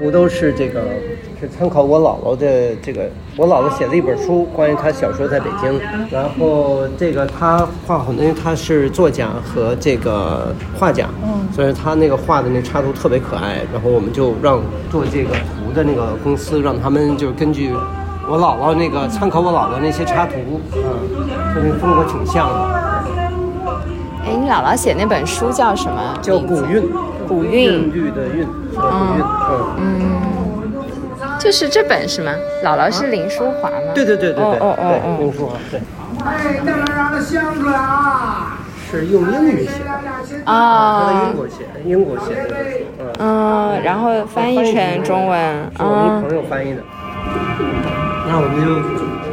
图都是这个是参考我姥姥的这个，我姥姥写了一本书，关于她小时候在北京。然后这个她画很多，因为她是作家和这个画家，嗯，所以她那个画的那插图特别可爱。然后我们就让做这个图的那个公司，让他们就是根据我姥姥那个参考我姥姥那些插图，嗯，跟那风格挺像的。哎，你姥姥写那本书叫什么？叫《古韵》，古韵韵律的韵，古韵，嗯。嗯，就是这本是吗？姥姥是林淑华吗？对对对对对，哦哦哦林淑华，对，哎，让他让他想出来啊！是用英语写的，他在英哦，国写，英国写的嗯。嗯，然后翻译成中文，是我们朋友翻译的。那我们就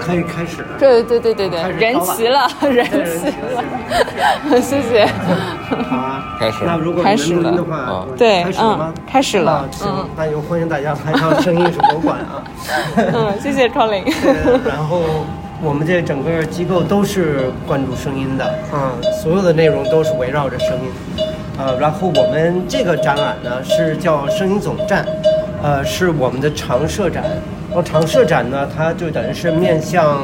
开开始。对对对对对人齐了，人人齐齐了，谢谢。好啊，开始那如果开始音的话，我对开始了吗嗯？开始了啊行嗯，那就欢迎大家来到声音艺术博物馆啊。嗯，谢谢 Colin。然后我们这整个机构都是关注声音的啊，所有的内容都是围绕着声音。呃，然后我们这个展览呢是叫声音总站，呃，是我们的常设展。然后常设展呢，它就等于是面向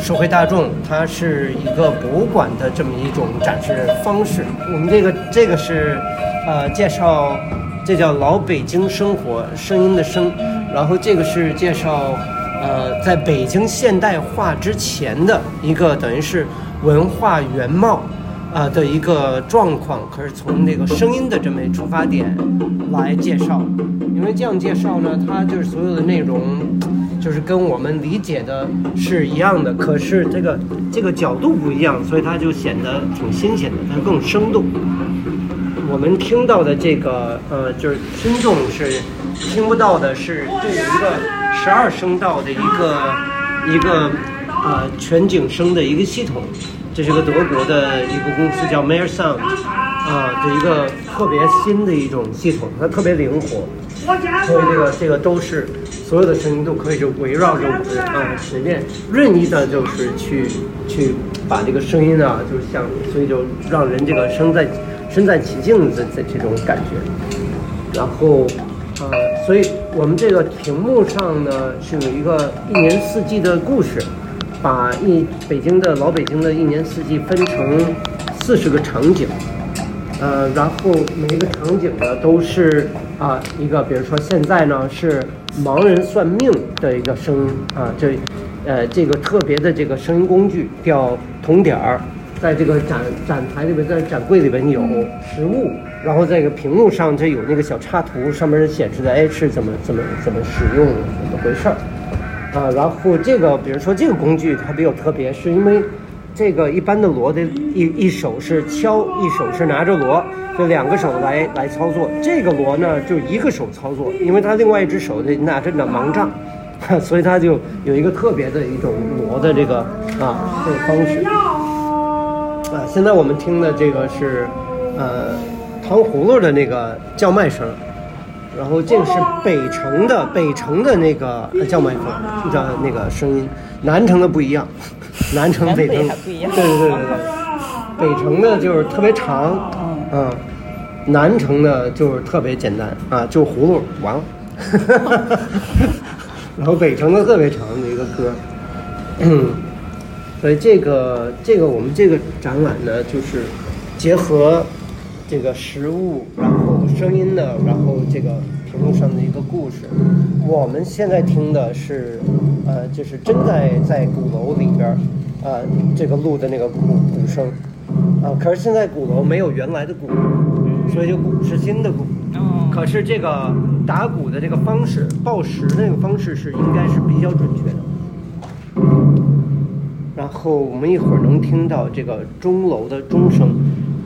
社会大众，它是一个博物馆的这么一种展示方式。我们这个这个是呃介绍，这叫老北京生活，声音的声。然后这个是介绍呃，在北京现代化之前的一个等于是文化原貌，啊的一个状况，可是从那个声音的这么一出发点来介绍，因为这样介绍呢，它就是所有的内容，就是跟我们理解的是一样的，可是这个这个角度不一样，所以它就显得挺新鲜的，它更生动。我们听到的这个呃，就是听众是听不到的是，这有一个十二声道的一个一个呃全景声的一个系统，这是个德国的一个公司叫 Meyer Sound 啊、的一个特别新的一种系统，它特别灵活，所以这个这个都是所有的声音都可以就围绕着我们啊、随便任意的就是去去把这个声音啊，就是像所以就让人这个身在身在其境的这这种感觉。然后，呃，所以我们这个屏幕上呢是有一个一年四季的故事，把一北京的老北京的一年四季分成四十个场景，呃，然后每一个场景呢都是啊、一个，比如说现在呢是盲人算命的一个声音啊，这呃这个特别的这个声音工具叫铜点儿。在这个展展台里边，在展柜里边有实物，然后在这个屏幕上这有那个小插图，上面显示的哎是怎么怎么怎么使用，怎么回事儿啊？然后这个比如说这个工具它比较特别，是因为这个一般的锣的一一手是敲，一手是拿着锣，就两个手来来操作。这个锣呢就一个手操作，因为它另外一只手得拿着那盲杖。所以它就有一个特别的一种锣的这个啊这个方式。啊，现在我们听的这个是，呃，糖葫芦的那个叫卖声，然后这个是北城的北城的那个呃叫卖声的那个声音，南城的不一样，南城北城。不一样。对对对对对，北城的就是特别长，嗯，南城的就是特别简单啊，就葫芦完了，然后北城的特别长的一个歌，嗯。所以这个这个我们这个展览呢，就是结合这个食物，然后声音的，然后这个屏幕上的一个故事。我们现在听的是，呃，就是真在在鼓楼里边儿，呃，这个录的那个鼓鼓声，啊、可是现在鼓楼没有原来的鼓，所以就鼓是新的鼓。哦可是这个打鼓的这个方式，报时那个方式是应该是比较准确的。然后我们一会儿能听到这个钟楼的钟声，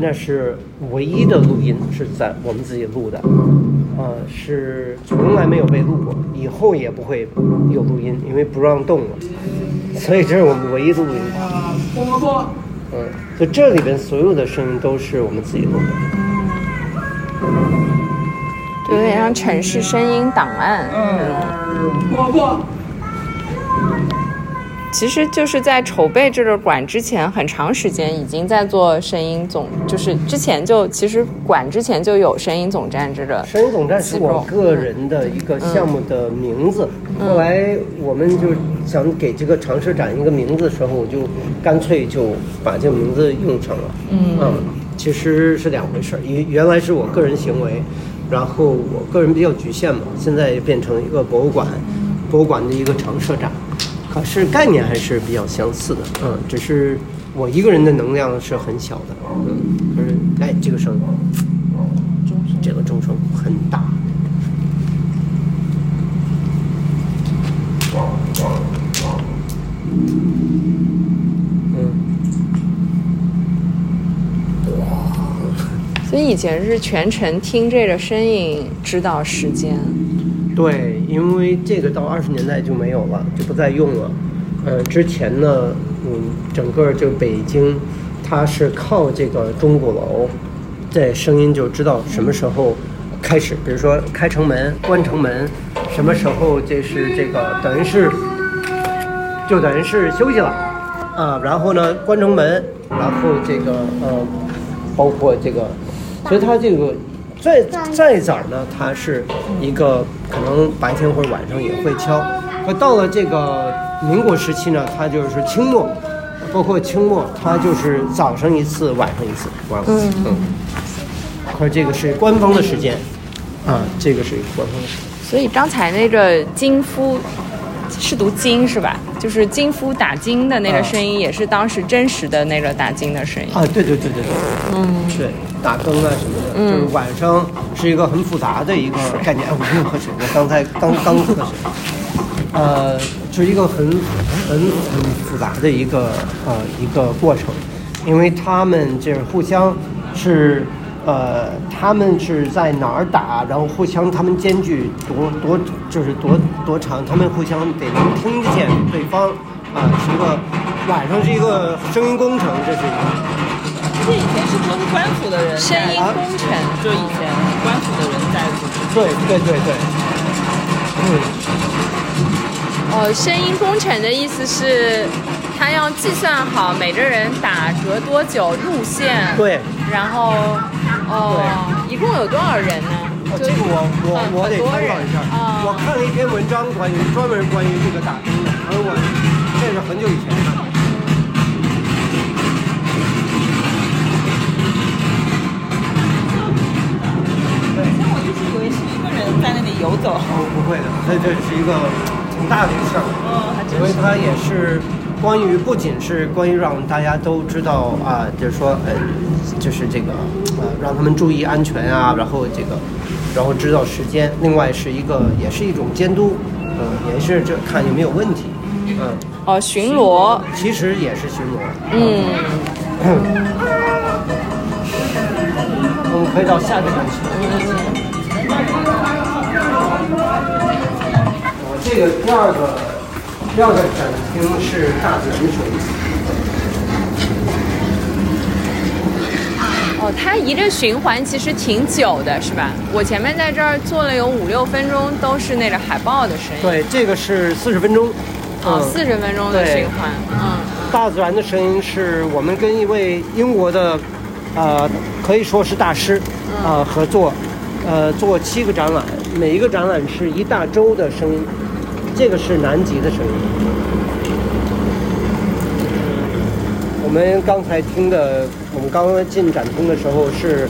那是唯一的录音，是在我们自己录的，呃，是从来没有被录过，以后也不会有录音，因为不让动了，所以这是我们唯一的录音。嗯，就这里边所有的声音都是我们自己录的。就有点像城市声音档案。嗯，其实就是在筹备这个馆之前很长时间已经在做声音总，就是之前就其实馆之前就有声音总站这个。声音总站是我个人的一个项目的名字，后来我们就想给这个长设展一个名字的时候，我就干脆就把这个名字用上了。嗯，其实是两回事儿，原原来是我个人行为，然后我个人比较局限嘛，现在变成一个博物馆，博物馆的一个长设展。可是概念还是比较相似的，嗯，只是我一个人的能量是很小的，嗯，可是哎，这个声，这个钟声很大，嗯，所以以前是全程听这个声音知道时间。对，因为这个到二十年代就没有了，就不再用了。呃，之前呢，嗯，整个就北京，它是靠这个钟鼓楼，在声音就知道什么时候开始，比如说开城门、关城门，什么时候这是这个等于是，就等于是休息了啊。然后呢，关城门，然后这个呃，包括这个，所以它这个。再再早呢，它是一个可能白天或者晚上也会敲。可到了这个民国时期呢，它就是清末，包括清末，它就是早上一次，晚上一次，晚上一次嗯。可这个是官方的时间，啊，这个是官方的时间。所以刚才那个金夫。是读金是吧？就是金夫打金的那个声音，也是当时真实的那个打金的声音啊！对对对对对，嗯，对，打更啊什么的，就是晚上是一个很复杂的一个概念。哎，我没有喝水，我刚才刚刚喝水。呃，就是一个很很很复杂的一个呃一个过程，因为他们就是互相是。呃，他们是在哪儿打？然后互相，他们间距多多，就是多多长？他们互相得能听见对方。啊，是一个晚上是一个声音工程，这是一个。这以前是不是官府的人？声音工程，就以前官府的人在组织。对对对对。嗯。哦，声音工程的意思是。他要计算好每个人打折多久路线，对，然后哦，一共有多少人呢？这个我我我得参考一下。我看了一篇文章，关于专门关于这个打针的，而我这是很久以前在那里游走。哦，不会的，这这是一个挺大的事儿。哦，还真是。因为它也是。关于不仅是关于让大家都知道啊，就是说，呃，就是这个，呃，让他们注意安全啊，然后这个，然后知道时间。另外是一个，也是一种监督，嗯，也是这看有没有问题，嗯。哦，巡逻。其实也是巡逻。嗯。我们可以到下一个展区。这个第二个。第二个展厅是大自然的声音。哦，它一个循环其实挺久的，是吧？我前面在这儿坐了有五六分钟，都是那个海豹的声音。对，这个是四十分钟。哦，四十分钟的循环。嗯。大自然的声音是我们跟一位英国的，呃，可以说是大师，啊，合作，呃，做七个展览，每一个展览是一大周的声音。这个是南极的声音。我们刚才听的，我们刚刚进展厅的时候是，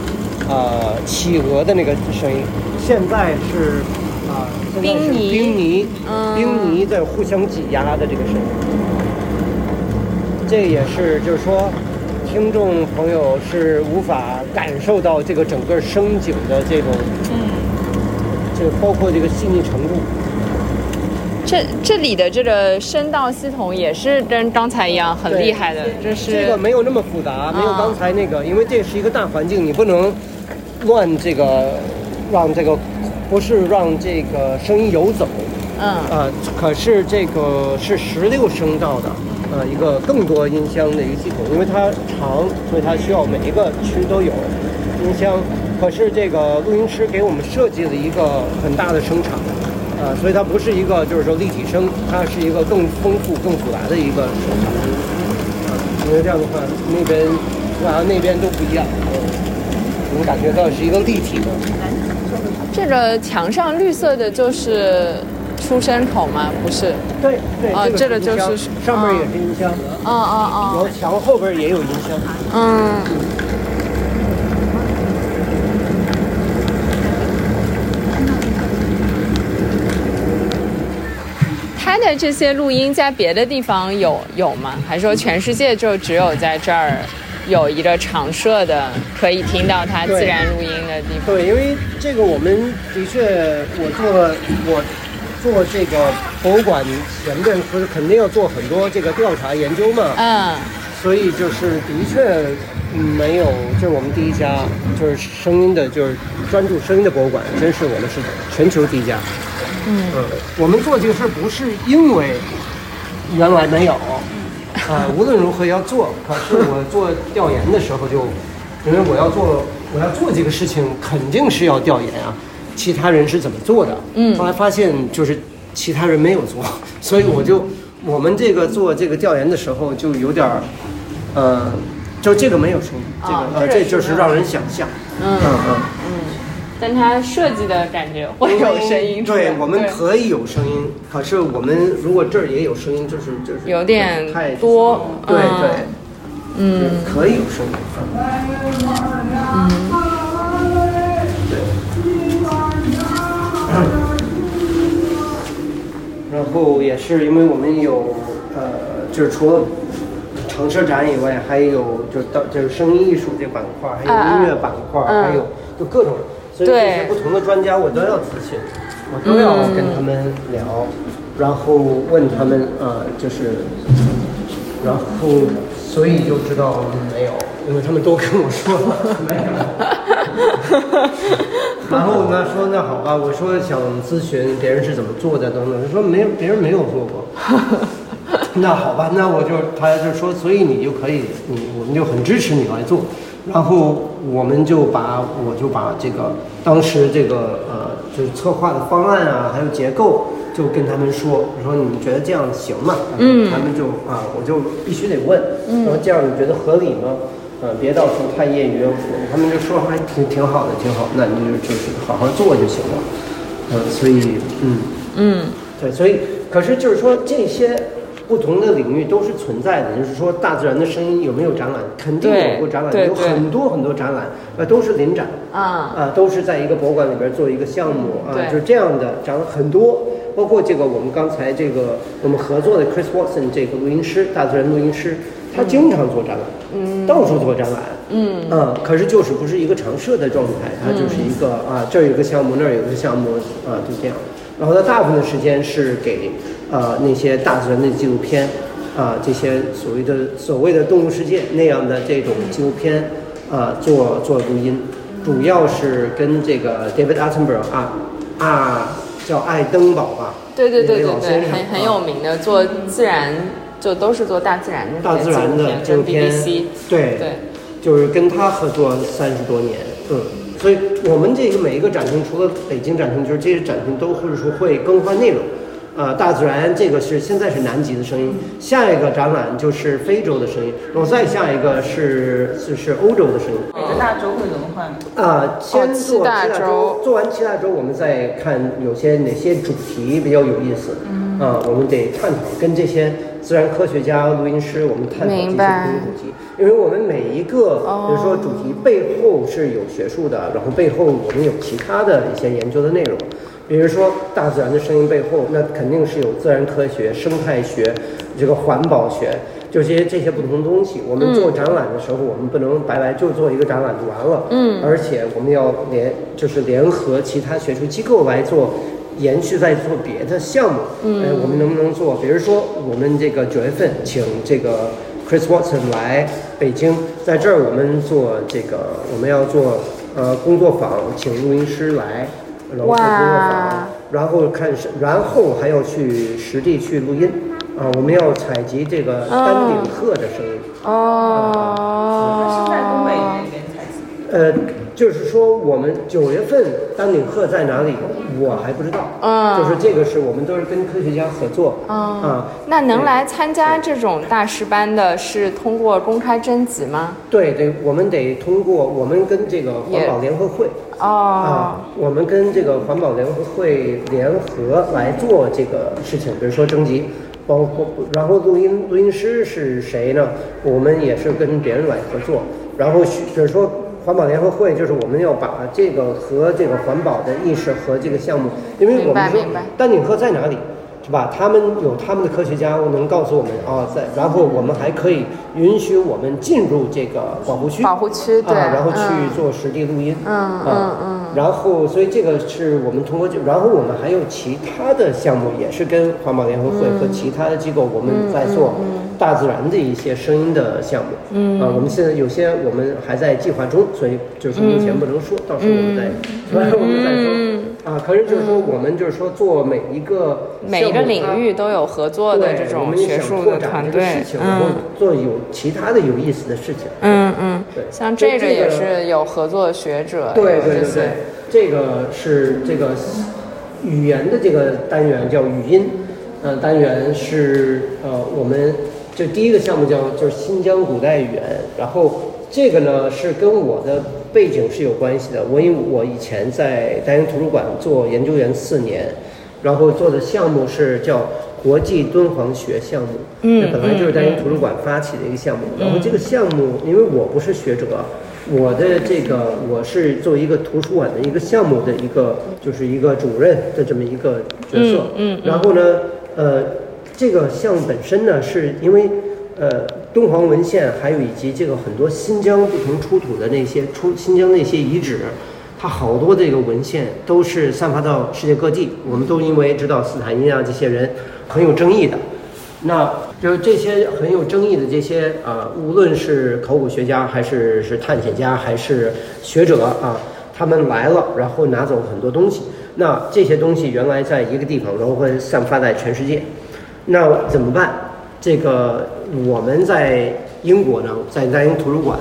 呃，企鹅的那个声音。现在是，啊，现在是冰泥，冰泥在互相挤压的这个声音。这也是，就是说，听众朋友是无法感受到这个整个声景的这种，嗯，就包括这个细腻程度。这这里的这个声道系统也是跟刚才一样很厉害的，这是这个没有那么复杂，没有刚才那个，因为这是一个大环境，你不能乱这个让这个不是让这个声音游走，嗯。啊，可是这个是十六声道的，呃，一个更多音箱的一个系统，因为它长，所以它需要每一个区都有音箱，可是这个录音师给我们设计了一个很大的声场。啊，所以它不是一个就是说立体声，它是一个更丰富、更复杂的一个声音。啊，因为这样的话，那边啊那边都不一样，嗯，能感觉到是一个立体的。这个墙上绿色的就是出声口吗？不是。对对，啊这个就是上面也是音箱，哦哦然后墙后边也有音箱。哦，嗯。它的这些录音在别的地方有有吗？还是说全世界就只有在这儿有一个常设的可以听到它自然录音的地方？对，因为这个我们的确，我做我做这个博物馆前面不是肯定要做很多这个调查研究嘛，嗯，所以就是的确嗯没有，这是我们第一家就是声音的，就是专注声音的博物馆，真是我们是全球第一家。嗯我们做这个事儿不是因为原来没有，啊、无论如何要做。可是我做调研的时候就，因为我要做我要做这个事情，肯定是要调研啊，其他人是怎么做的。嗯，后来发现就是其他人没有做，所以我就我们这个做这个调研的时候就有点儿，呃，就这个没有声音，这个、哦呃这就是让人想象。嗯嗯嗯。但它设计的感觉会有声音，对，我们可以有声音，可是我们如果这儿也有声音，就是就是有点太多对嗯。对，嗯，可以有声音，嗯，对，然后也是因为我们有呃，就是除了城市展以外，还有就到就是声音艺术这板块，还有音乐板块，嗯还有就各种，所以这些对不同的专家我都要咨询，我都要跟他们聊，然后问他们呃，就是，然后所以就知道没有，因为他们都跟我说了没有。然后呢说那好吧，我说想咨询别人是怎么做的等等，他说没有，别人没有做过。那好吧，那我就他就说，所以你就可以，你我们就很支持你来做。然后我们就把我就把这个当时这个呃就是策划的方案啊，还有结构，就跟他们说，我说你们觉得这样行吗？嗯，他们就啊，我就必须得问，嗯，说这样你觉得合理吗？呃，别到时候太业余，他们就说还挺挺好的，挺好，那你就就是好好做就行了。嗯，所以嗯嗯对，所以可是就是说这些不同的领域都是存在的，就是说大自然的声音有没有展览，肯定有过展览，有很多很多展览，呃，都是临展。啊。啊，都是在一个博物馆里边做一个项目啊，就是这样的，展了很多，包括这个我们刚才这个我们合作的 Chris Watson 这个录音师，大自然录音师，他经常做展览，嗯，到处做展览，嗯，啊，可是就是不是一个常设的状态，他就是一个啊，这儿有个项目，那儿有个项目啊，就这样，然后他大部分的时间是给呃那些大自然的纪录片。啊，这些所谓的所谓的动物世界那样的这种纪录片，啊，做做录音，主要是跟这个 David Attenborough 啊啊叫爱登堡吧，对对对对对，很很有啊名的，做自然就都是做大自然的大自然的纪纪录录片对对，就是跟他合作三十多年，嗯，所以我们这个每一个展厅，除了北京展厅，就是这些展厅都会说会更换内容。啊，大自然这个是现在是南极的声音，下一个展览就是非洲的声音，然后再下一个是是是欧洲的声音。每个大洲会轮换。啊，先七做七大大洲洲，做完七大洲，我们再看有些哪些主题比较有意思。嗯，啊，我们得探讨跟这些自然科学家、录音师，我们探讨这些主题，因为我们每一个，比如说主题背后是有学术的，然后背后我们有其他的一些研究的内容。比如说大自然的声音背后，那肯定是有自然科学、生态学、这个环保学，就这些这些不同的东西。我们做展览的时候，我们不能白白就做一个展览就完了，嗯，而且我们要联就是联合其他学术机构来做。延续在做别的项目，嗯，呃，我们能不能做？比如说，我们这个九月份请这个 Chris Watson 来北京，在这儿我们做这个，我们要做呃工作坊，请录音师来，然后做工作哇坊，然后看是，然后还要去实地去录音，啊，我们要采集这个丹顶鹤的声音，哦，是在东北那边采集。呃，就是说我们九月份丹顶鹤在哪里，我还不知道。嗯就是这个是我们都是跟科学家合作。嗯啊，那能来参加这种大师班的是通过公开征集吗？对对，我们得通过我们跟这个环保联合会。哦啊，，我们跟这个环保联合会联合来做这个事情，比如说征集，包括然后录音录音师是谁呢？我们也是跟别人来合作，然后许比如说环保联合会，就是我们要把这个和这个环保的意识和这个项目，因为我们说丹顶鹤在哪里？是吧？他们有他们的科学家能告诉我们啊，在然后我们还可以允许我们进入这个保护区，保护区对啊，然后去嗯做实地录音，嗯啊嗯嗯然后，所以这个是我们通过这，然后我们还有其他的项目，也是跟环保联合会和其他的机构，我们在做大自然的一些声音的项目。嗯，啊，我们现在有些我们还在计划中，所以就是目前不能说，到时候我们再，到时候我们再说。啊，可是就是说，我们就是说做每一个每一个领域都有合作的这种学术的拓展这个团队事，情，然后嗯做有其他的有意思的事情。嗯嗯对，像这这个也是有合作的学者，对对对，这个是这个语言的这个单元叫语音，呃，单元是呃我们就第一个项目叫就是新疆古代语言，然后这个呢是跟我的背景是有关系的，我因为我以前在大英图书馆做研究员四年，然后做的项目是叫国际敦煌学项目，嗯那本来就是大英图书馆发起的一个项目，然后这个项目因为我不是学者。我的这个我是作为一个图书馆的一个项目的一个，就是一个主任的这么一个角色。嗯嗯然后呢，呃，这个项目本身呢，是因为呃敦煌文献，还有以及这个很多新疆不同出土的那些出新疆那些遗址，它好多这个文献都是散发到世界各地，我们都因为知道斯坦因啊这些人很有争议的。那就这些很有争议的这些啊、无论是考古学家还是是探险家还是学者啊，他们来了，然后拿走很多东西。那这些东西原来在一个地方，然后会散发在全世界，那怎么办？这个我们在英国呢，在大英图书馆，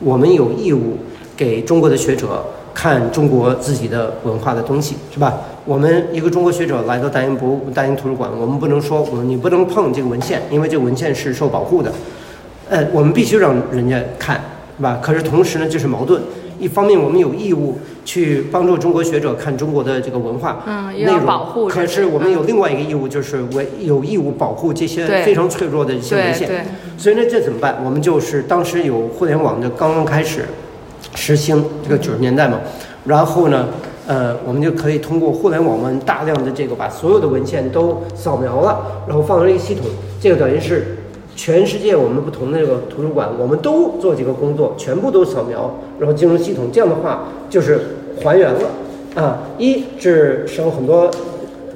我们有义务给中国的学者看中国自己的文化的东西，是吧？我们一个中国学者来到大英博物大英图书馆，我们不能说我们你不能碰这个文献，因为这个文献是受保护的，呃，我们必须让人家看，是吧？可是同时呢，这是矛盾。一方面，我们有义务去帮助中国学者看中国的这个文化内容，保护可是我们有另外一个义务，就是我有义务保护这些非常脆弱的一些文献。所以呢，这怎么办？我们就是当时有互联网的刚刚开始实行，这个九十年代嘛，然后呢，呃，我们就可以通过互联网，我们大量的这个把所有的文献都扫描了，然后放到这个系统，这个等于是全世界我们不同的这个图书馆，我们都做这个工作，全部都扫描，然后进入系统，这样的话就是还原了。啊，一是省很多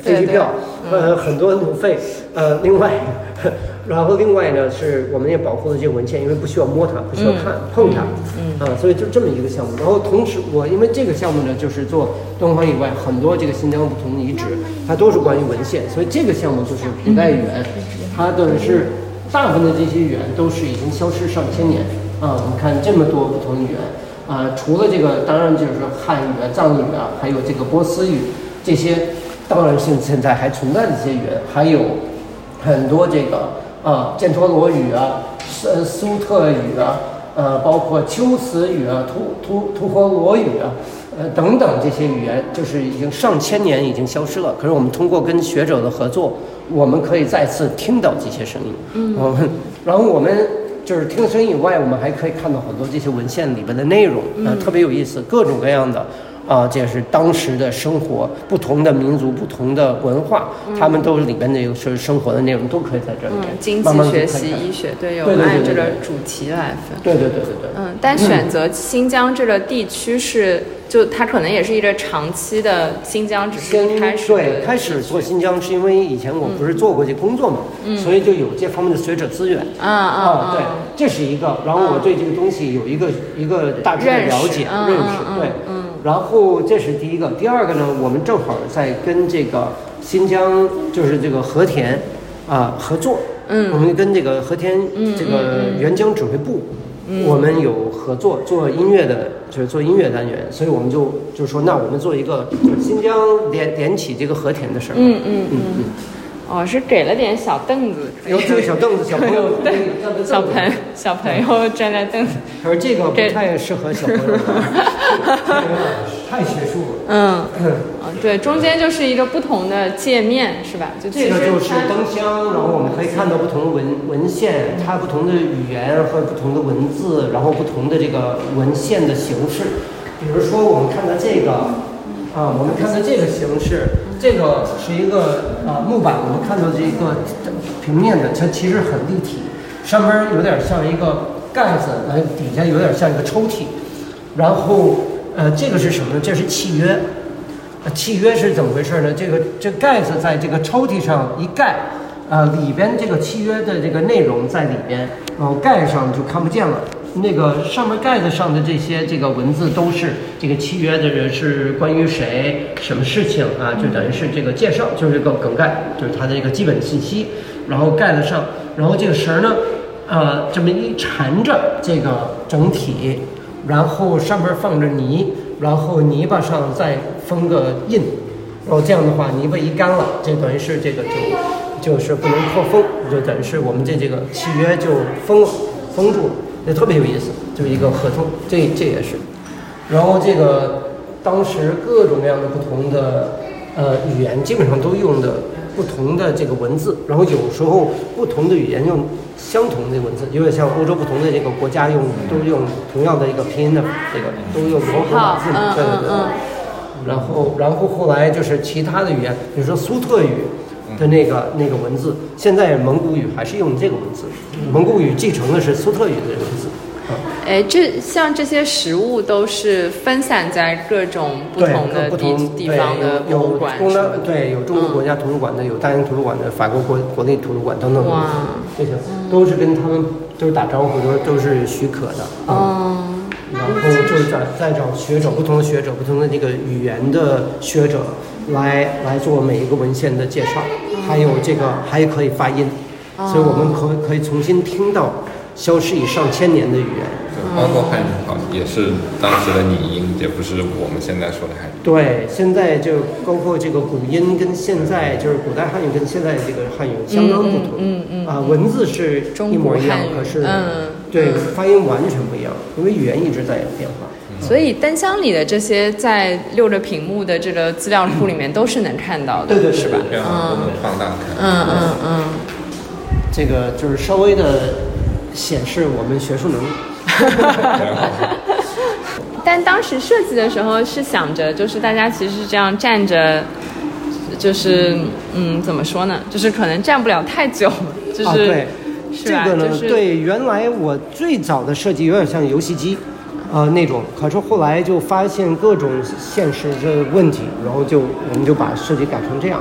飞机票，呃，很多路费，呃，另外，然后另外呢，是我们也保护了这些文献，因为不需要摸它，不需要看、碰它，嗯，啊，所以就这么一个项目。然后同时，我因为这个项目呢，就是做敦煌以外很多这个新疆不同的遗址，它都是关于文献，所以这个项目就是古代语言，它等于是大部分的这些语言都是已经消失上千年啊。我们看这么多不同语言啊，除了这个，当然就是汉语啊、藏语啊，还有这个波斯语这些。当然，现现在还存在的这些语言，还有很多这个啊犍陀罗语啊、苏苏特语啊，呃，包括秋瓷语啊、吐吐吐火罗语啊，呃等等这些语言，就是已经上千年已经消失了。可是我们通过跟学者的合作，我们可以再次听到这些声音。嗯，我们然后我们就是听声音以外，我们还可以看到很多这些文献里边的内容，啊、特别有意思，各种各样的。啊，这是当时的生活，不同的民族、不同的文化，他们都里边的有是生活的内容都可以在这里面嗯，经慢慢济学习、医学，对，有按这个主题来分。对对对对对。嗯，但选择新疆这个地区是，就它可能也是一个长期的，新疆只是先开始对开始做新疆，是因为以前我不是做过这工作嘛，所以就有这方面的学者资源。啊啊啊，对，这是一个。然后我对这个东西有一个一个大致的了解、嗯认识嗯，对嗯。然后这是第一个，第二个呢，我们正好在跟这个新疆就是这个和田啊合作。嗯我们跟这个和田这个援疆指挥部，我们有合作做音乐的就是做音乐单元，所以我们就就说，那我们做一个新疆连连起这个和田的事儿。嗯嗯嗯。哦，是给了点小凳子，有这个小凳子，小朋友 凳，小朋小朋友站在凳子。他说这个不太适合小朋友，太学术了。嗯嗯，对，中间就是一个不同的界面，是吧？就这个就是灯箱，然后我们可以看到不同的文文献，它不同的语言和不同的文字，然后不同的这个文献的形式。比如说，我们看到这个啊，我们看到这个形式，这个是一个啊木板，我们看到这个平面的，它其实很立体，上面有点像一个盖子，呃，底下有点像一个抽屉，然后。呃，这个是什么呢？这是契约。契约是怎么回事呢？这个这盖子在这个抽屉上一盖，啊，里边这个契约的这个内容在里边，然后盖上就看不见了。那个上面盖子上的这些这个文字都是这个契约的人是关于谁、什么事情啊？就等于是这个介绍，就是个梗概，就是它的一个基本信息。然后盖子上，然后这个绳呢，呃，这么一缠着这个整体。然后上边放着泥，然后泥巴上再封个印，然后这样的话，泥巴一干了，这等于是这个就就是不能破封，就等于是我们这这个契约就封了，封住了，也特别有意思，就一个合同，这这也是。然后这个当时各种各样的不同的呃语言，基本上都用的不同的这个文字，然后有时候不同的语言用。相同的文字，有点像欧洲不同的这个国家用都用同样的一个拼音的这个都用罗马字母，对对对。然后然后后来就是其他的语言，比如说苏特语的那个那个文字，现在蒙古语还是用这个文字，蒙古语继承的是苏特语的文字。哎，这像这些食物都是分散在各种不同的地地方的博物馆，对，有中国国家图书馆的，有大英图书馆的，法国国国内图书馆等等，这些都是跟他们都是打招呼，都都是许可的。哦。然后就是在在找学者，不同的学者，不同的这个语言的学者来来做每一个文献的介绍，还有这个还可以发音，所以我们可可以重新听到。消失以上千年的语言，包括汉语，好也是当时的拟音，也不是我们现在说的汉语。对，现在就包括这个古音跟现在就是古代汉语跟现在这个汉语相当不同。嗯嗯啊，文字是一模一样，可是嗯对发音完全不一样，因为语言一直在变化。所以单箱里的这些在六着屏幕的这个资料库里面都是能看到的，对对是吧？嗯，都能放大看。嗯嗯嗯，这个就是稍微的。显示我们学术能力。但当时设计的时候是想着，就是大家其实是这样站着，就是嗯，怎么说呢？就是可能站不了太久，就是。对，这个呢，对，原来我最早的设计有点像游戏机，呃，那种。可是后来就发现各种现实的问题，然后就我们就把设计改成这样。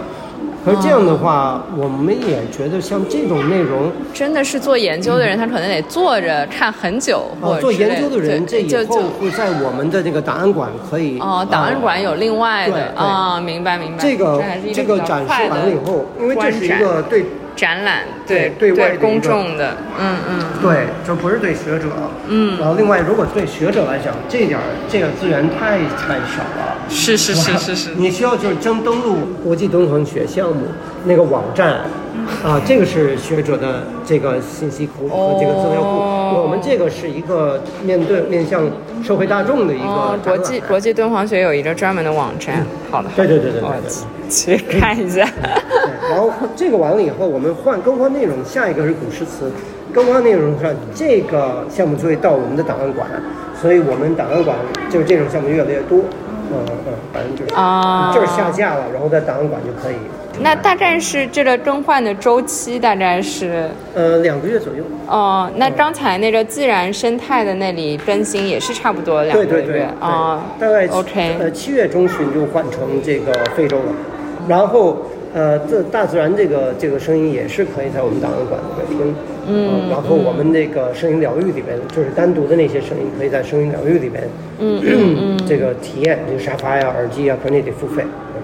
可是这样的话，我们也觉得像这种内容，真的是做研究的人，他可能得坐着看很久。哦，做研究的人，这以后会在我们的这个档案馆可以。哦，档案馆有另外的啊，明白明白。这个这个展示完了以后，因为这是一个对。展览对对外公众的，嗯嗯，对，就不是对学者，嗯，然后另外如果对学者来讲，这点儿这个资源太太少了，是是是是是，你需要就是登登录国际敦煌学项目那个网站，啊，这个是学者的这个信息库和这个资料库，我们这个是一个面对面向社会大众的一个国际国际敦煌学有一个专门的网站，好了，对对对对对。去看一下，然后这个完了以后，我们换更换内容，下一个是古诗词，更换内容上这个项目就会到我们的档案馆，所以我们档案馆就是这种项目越来越多，嗯嗯，反正就是啊，就是下架了，然后在档案馆就可以。那大概是这个更换的周期大概是呃两个月左右。哦，那刚才那个自然生态的那里更新也是差不多两个月，对对对，啊，大概 OK，呃七月中旬就换成这个非洲了。然后，呃，这大自然这个这个声音也是可以在我们档案馆里边听，嗯，然后我们那个声音疗愈里边，就是单独的那些声音，可以在声音疗愈里边，嗯嗯这个体验，这个沙发呀、耳机呀，可能也得付费。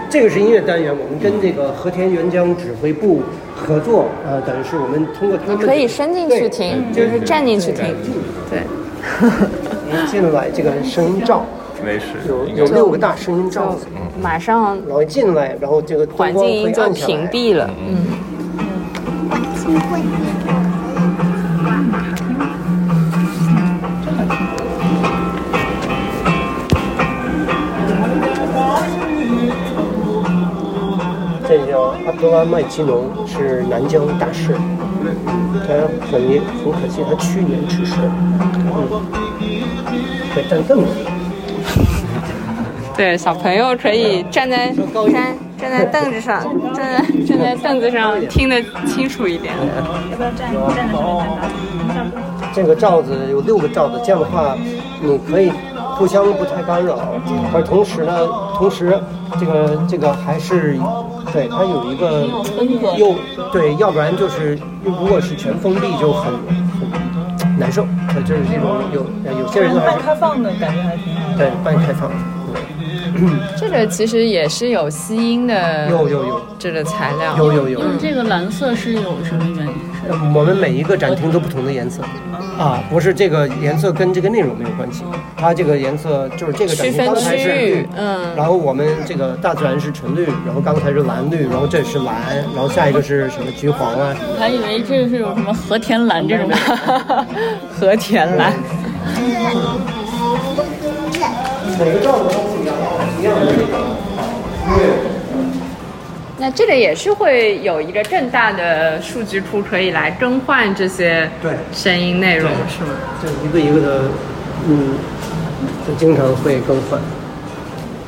这个是音乐单元，我们跟这个和田元江指挥部合作，呃，等于是我们通过他们可以伸进去听，就是站进去听，对。一进来这个声音罩没事，有有六个大声音罩，马上然后一进来，然后这个环境音就屏蔽了。嗯，阿德拉麦基农，是南疆大师。他很很可惜，他去年去世。嗯，对，站凳子。对，小朋友可以站在站站在凳子上，站在站在凳子上听得清楚一点。要不要站站在上面站高？这个罩子有六个罩子，这样的话，你可以互相不太干扰，而同时呢，同时这个这个还是对它有一个又对，要不然就是如果是全封闭就很很难受，呃就是这种有有些人还半是开放的感觉还挺好。对半开放，这个其实也是有吸音的，有有有这个材料。有有有。用这个蓝色是有什么原因？呃我们每一个展厅都不同的颜色，啊，不是这个颜色跟这个内容没有关系，它这个颜色就是这个展区刚才区是域，嗯，然后我们这个大自然是纯绿，然后刚才是蓝绿，然后这是蓝，然后下一个是什么橘黄啊？我还以为这是有什么和田蓝这种。和田蓝。每个照的都不一样，的那个。那这个也是会有一个更大的数据库可以来更换这些对声音内容，是吗？就一个一个的，嗯，就经常会更换。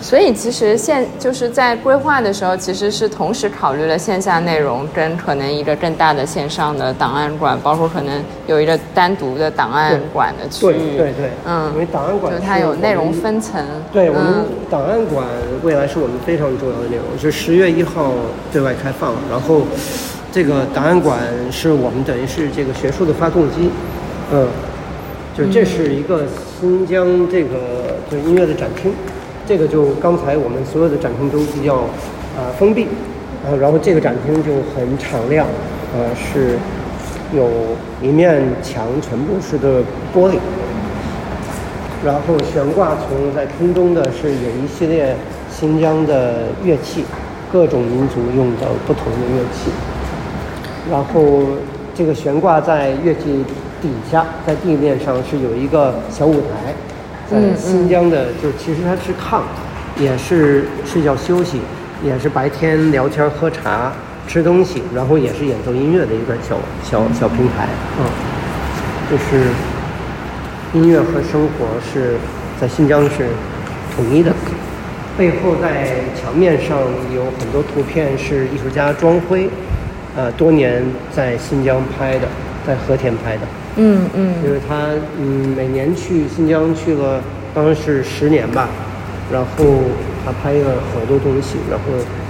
所以其实线就是在规划的时候，其实是同时考虑了线下内容跟可能一个更大的线上的档案馆，包括可能有一个单独的档案馆的区对域。对对，嗯因为档案馆就它有内容分层。对我们嗯档案馆未来是我们非常重要的内容，是十月一号对外开放，然后这个档案馆是我们等于是这个学术的发动机，嗯，就这是一个新疆这个就音乐的展厅，这个就刚才我们所有的展厅都比较啊、封闭，呃，然后这个展厅就很敞亮，呃，是有一面墙全部是的玻璃。然后悬挂从在空中的是有一系列新疆的乐器，各种民族用的不同的乐器。然后这个悬挂在乐器底下，在地面上是有一个小舞台，在新疆的，就其实它是炕，也是睡觉休息，也是白天聊天喝茶吃东西，然后也是演奏音乐的一个小小小平台，嗯，就是。音乐和生活是在新疆是统一的。背后在墙面上有很多图片，是艺术家庄辉，呃，多年在新疆拍的，在和田拍的。嗯嗯因为他嗯每年去新疆去了，当时是十年吧，然后他拍了好多东西，然后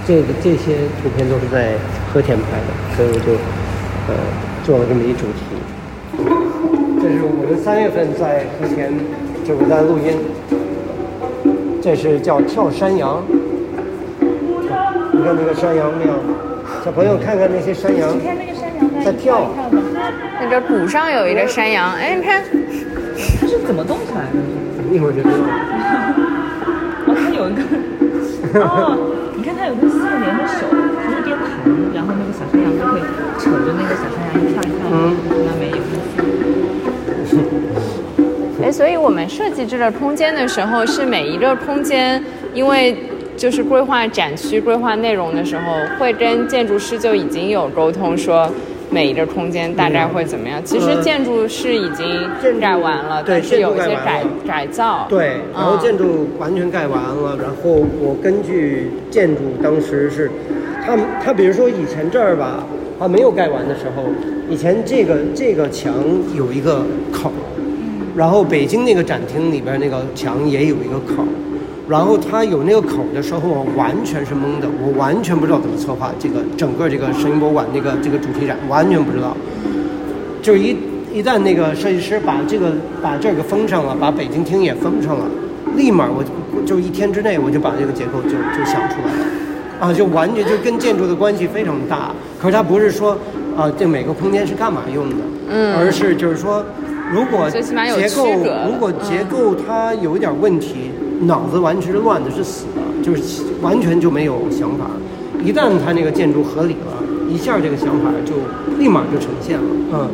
这个这些图片都是在和田拍的，所以我就呃做了这么一主题。这是我们三月份在和田就是在录音，这是叫跳山羊。你看那个山羊没有？小朋友看看那些山羊你看那个山羊在跳。那个鼓上有一个山羊，哎，你看，它是怎么动起来的？一会儿就知道了。哦，它有一个，哦，你看它有个四个连的手，它是边弹，然后那个小山羊就会扯着那个小山羊一跳一跳，嗯那没有意思。哎，所以我们设计这个空间的时候，是每一个空间，因为就是规划展区、规划内容的时候，会跟建筑师就已经有沟通说。每一个空间大概会怎么样？其实呃建筑是已经建筑改完了，对但是有一些改改造。对，然后嗯建筑完全盖完了，然后我根据建筑当时是，他他比如说以前这儿吧，它没有盖完的时候，以前这个这个墙有一个口，然后北京那个展厅里边那个墙也有一个口，然后它有那个口的时候，我完全是懵的，我完全不知道怎么策划这个整个这个声音博物馆那个这个主题展，完全不知道。就是一一旦那个设计师把这个把这个封上了，把北京厅也封上了，立马我就就一天之内我就把这个结构就就想出来了，啊，就完全就跟建筑的关系非常大。可是它不是说啊，这每个空间是干嘛用的，嗯而是就是说，如果结构如果结构它有一点问题，脑子完全是乱的，是死的，就是完全就没有想法。一旦他那个建筑合理了，一下这个想法就立马就呈现了，嗯。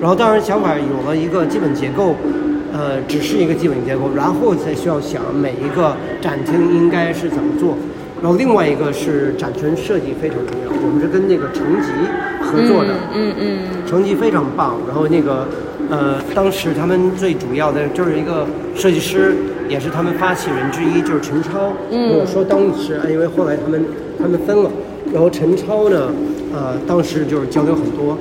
然后当然想法有了一个基本结构，呃，只是一个基本结构，然后才需要想每一个展厅应该是怎么做。然后另外一个是展陈设计非常重要，我们是跟那个成吉合作的，嗯嗯成吉非常棒。然后那个，呃，当时他们最主要的就是一个设计师，也是他们发起人之一，就是陈超。嗯我说当时，因为后来他们他们分了，然后陈超呢，呃，当时就是交流很多，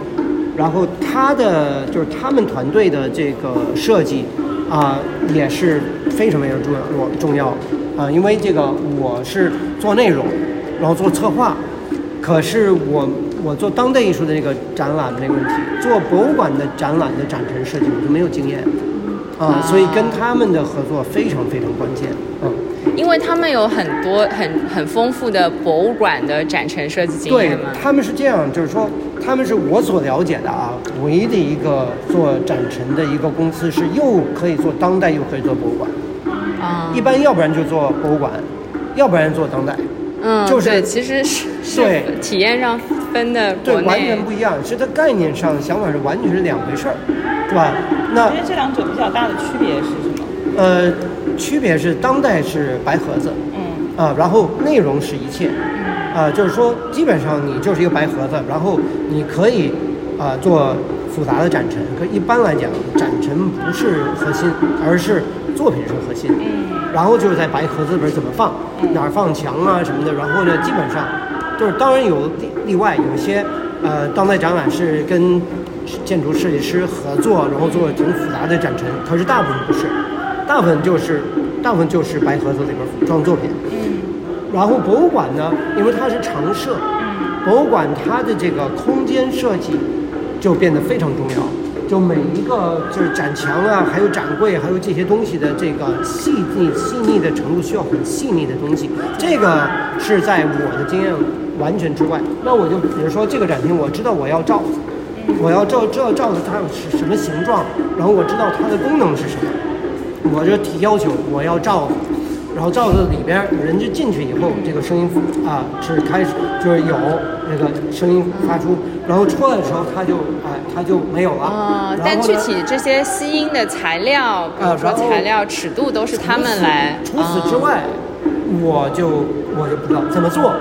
然后他的就是他们团队的这个设计啊、也是非常非常重要重要啊、因为这个我是做内容，然后做策划，可是我我做当代艺术的这个展览没问题，做博物馆的展览的展陈设计我就没有经验，啊、所以跟他们的合作非常非常关键，嗯。嗯，因为他们有很多很很丰富的博物馆的展陈设计经验对。他们是这样，就是说他们是我所了解的啊，唯一的一个做展陈的一个公司是又可以做当代又可以做博物馆，啊，一般要不然就做博物馆，要不然做当代，嗯，就是对，其实是是对体验上分的对，完全不一样，是它概念上想法是完全是两回事儿，对吧？那因为这两者比较大的区别是什么？呃，区别是当代是白盒子，嗯，啊，然后内容是一切，啊，就是说基本上你就是一个白盒子，然后你可以啊做复杂的展陈，可一般来讲展陈不是核心，而是作品是核心，然后就是在白盒子里边怎么放，哪儿放墙啊什么的，然后呢基本上就是当然有例例外，有一些呃当代展览是跟建筑设计师合作，然后做挺复杂的展陈，可是大部分不是。大部分就是大部分就是白盒子里边装作品。嗯。然后博物馆呢，因为它是常设，博物馆它的这个空间设计就变得非常重要。就每一个就是展墙啊，还有展柜，还有这些东西的这个细腻细腻的程度，需要很细腻的东西。这个是在我的经验完全之外。那我就比如说这个展厅，我知道我要罩子，我要罩这罩子它是什么形状，然后我知道它的功能是什么。我就提要求我要罩，然后罩子里边人就进去以后，这个声音啊是开始就是有那个声音发出，然后出来的时候它就哎它就没有了。啊，但具体这些吸音的材料，比如说啊然后材料尺度都是他们来。除此之啊外，我就我就不知道怎么做，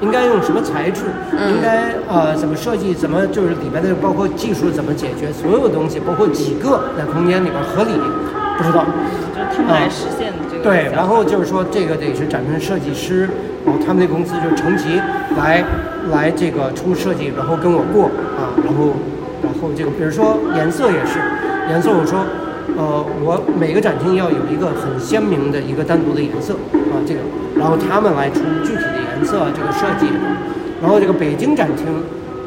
应该用什么材质，嗯应该呃怎么设计，怎么就是里边的包括技术怎么解决，所有东西包括几个在空间里边合理，不知道。就是他们来实现这个。对，然后就是说这个得是展陈设计师，然后他们那公司就是成吉来来这个出设计，然后跟我过啊，然后然后这个比如说颜色也是，颜色我说，呃，我每个展厅要有一个很鲜明的一个单独的颜色啊，这个，然后他们来出具体的颜色这个设计，然后这个北京展厅。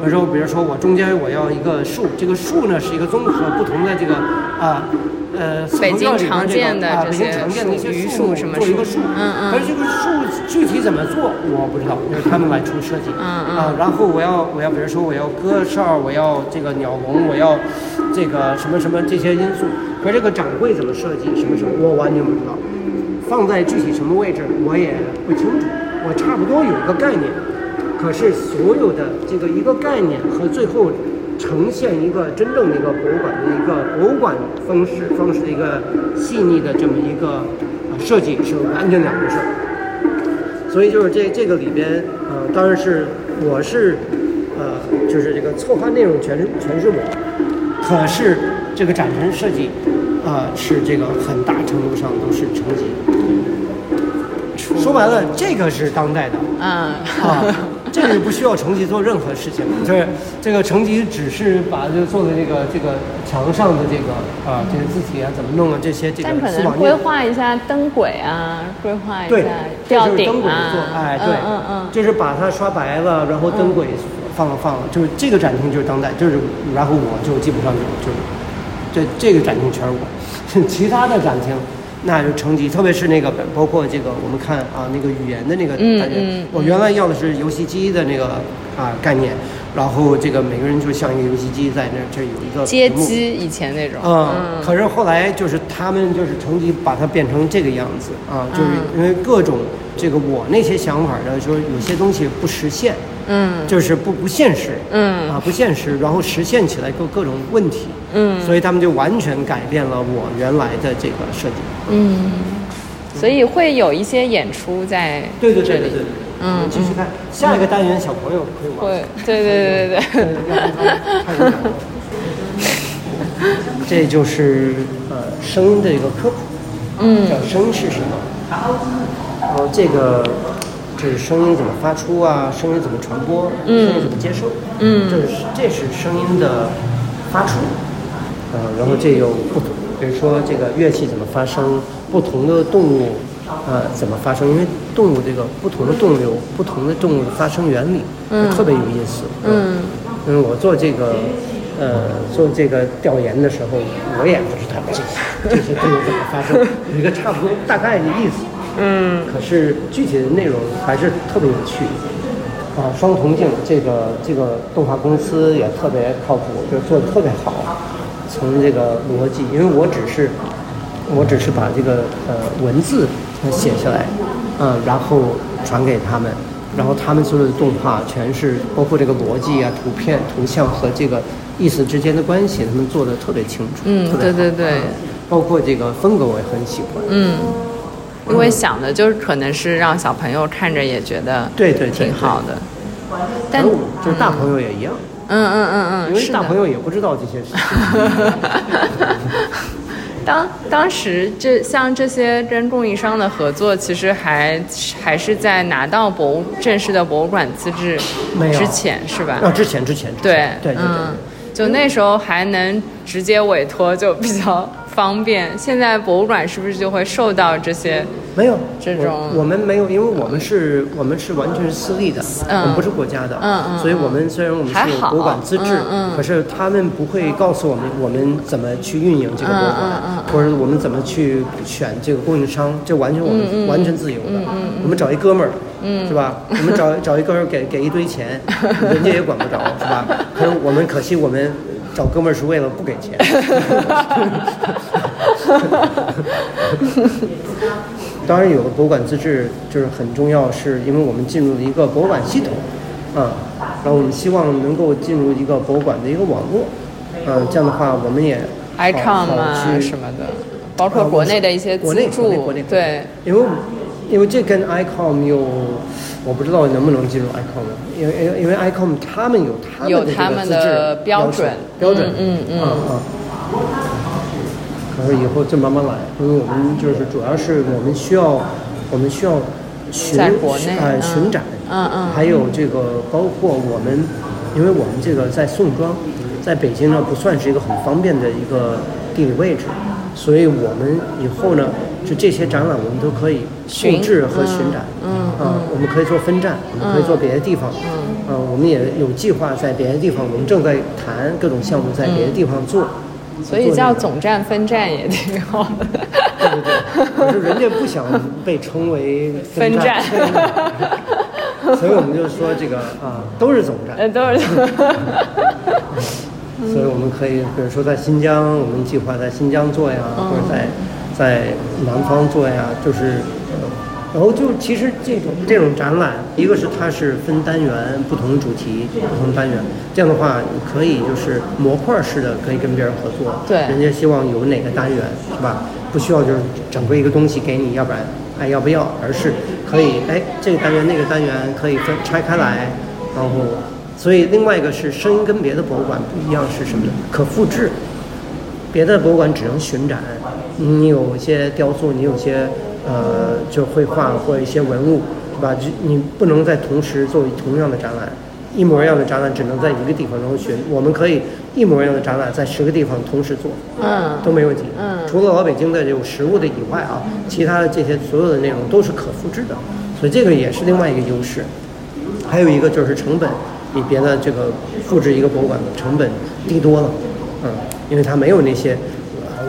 我说，比如说我中间我要一个树，这个树呢是一个综合不同的这个啊呃四北京常见的这些常见的一些树榆树树什么做一个树，树嗯嗯。可是这个树具体怎么做我不知道，就是他们来出设计，嗯嗯。啊，然后我要我要比如说我要鸽哨，我要这个鸟笼，我要这个什么什么这些因素，可是这个展柜怎么设计，什么什么我完全不知道，放在具体什么位置我也不清楚，我差不多有一个概念，可是所有的这个一个概念和最后呈现一个真正的一个博物馆的一个博物馆方式方式的一个细腻的这么一个呃设计是完全两回事儿。所以就是这这个里边，呃，当然是我是，呃，就是这个策划内容全是全是我，可是这个展陈设计，呃，是这个很大程度上都是成绩。说白了，这个是当代的，嗯，啊，这个不需要成吉做任何事情，就是这个成吉只是把这个做的这个这个墙上的这个啊这个字体啊怎么弄啊这些这个但可能规划一下灯轨啊，规划一下，这吊顶就是灯轨啊，做，哎对，嗯嗯就是把它刷白了，然后灯轨放了放了，就是这个展厅就是当代，就是然后我就基本上就就这这个展厅全是我，其他的展厅那就成绩，特别是那个包括这个我们看啊那个语言的那个我原来要的是游戏机的那个啊概念，然后这个每个人就像一个游戏机在那儿，这有一个街屏幕。机以前那种，啊、可是后来就是他们就是成绩把它变成这个样子啊，就是因为各种这个我那些想法呢，说有些东西不实现，嗯就是不不现实，嗯啊不现实，然后实现起来各各种问题，嗯所以他们就完全改变了我原来的这个设计。嗯，所以会有一些演出在对对对对对，嗯继续看下一个单元，小朋友可以玩。会，对对对对对，这就是呃声音的一个科普，嗯叫声音是什么？然后这个这是声音怎么发出啊，声音怎么传播，嗯。声音怎么接收，嗯。这是这是声音的发出，呃，然后这有不同，比如说这个乐器怎么发声，不同的动物呃怎么发声，因为动物这个不同的动流，不同的动物的发声原理，嗯。特别有意思，嗯。嗯我做这个，呃，做这个调研的时候，我也不知道这些这些动物怎么发生，有一个差不多大概的意思。嗯可是具体的内容还是特别有趣。啊，双铜镜这个这个动画公司也特别靠谱，就做的特别好。从这个逻辑，因为我只是我只是把这个呃文字写下来，嗯、然后传给他们，然后他们所有的动画全是包括这个逻辑啊、图片、图像和这个意思之间的关系，他们做的特别清楚。嗯对对对嗯包括这个风格我也很喜欢。嗯，因为想的就是可能是让小朋友看着也觉得对对对挺好的，但就是大朋友也一样，嗯嗯嗯嗯，因为大朋友也不知道这些事情。当当时这像这些跟供应商的合作，其实还还是在拿到博物正式的博物馆资质之前，是吧？啊，之前之前之对对对对。嗯，就那时候还能直接委托，就比较方便。现在博物馆是不是就会受到这些？没有这种我我们没有，因为我们是我们是完全是私立的，嗯我们不是国家的，嗯嗯所以我们虽然我们是有博物馆资质，嗯嗯可是他们不会告诉我们我们怎么去运营这个博物馆，嗯嗯嗯或者我们怎么去选这个供应商，这完全我们、完全自由的，我们找一哥们儿。是吧？我们找 找一哥们儿给给一堆钱，人家也管不着，是吧？可是我们可惜我们找哥们儿是为了不给钱。当然，有个博物馆资质就是很重要，是因为我们进入了一个博物馆系统，啊，然后我们希望能够进入一个博物馆的一个网络，嗯、这样的话我们也好 icon 好啊去什么的，包括国内的一些国内资助国内国内，对，因为因为这跟 ICOM 有，我不知道能不能进入 ICOM，因为因为因为 ICOM 他们有他们的这他们个资质的标准标准，嗯嗯嗯。啊啊。可是以后就慢慢来，因为我们就是主要是我们需要，我们需要巡呃嗯巡展，嗯嗯。还有这个包括我们，因为我们这个在宋庄，在北京呢不算是一个很方便的一个地理位置，所以我们以后呢，就这些展览我们都可以巡复制和巡展，嗯嗯。啊，我们可以做分站，我们可以做别的地方，嗯，我们也有计划在别的地方，我们正在谈各种项目在别的地方做，所以叫总站分站也挺好的。对对对，可是人家不想被称为分站。所以我们就说这个啊都是总站，嗯，都是。所以我们可以比如说在新疆，我们计划在新疆做呀，或者在在南方做呀，就是。然后就其实这种这种展览，一个是它是分单元，不同主题、不同单元，这样的话你可以就是模块式的可以跟别人合作。对人家希望有哪个单元是吧？不需要就是整个一个东西给你，要不然爱要不要，而是可以哎这个单元那个单元可以分拆开来，然后所以另外一个是声音跟别的博物馆不一样是什么呢？可复制。别的博物馆只能巡展，你有一些雕塑，你有些呃就绘画或者一些文物，对吧？就你不能在同时做同样的展览，一模一样的展览只能在一个地方然后巡。我们可以一模一样的展览在十个地方同时做，嗯都没问题。嗯除了老北京的这种实物的以外啊，其他的这些所有的内容都是可复制的，所以这个也是另外一个优势。还有一个就是成本比别的这个复制一个博物馆的成本低多了，嗯，因为它没有那些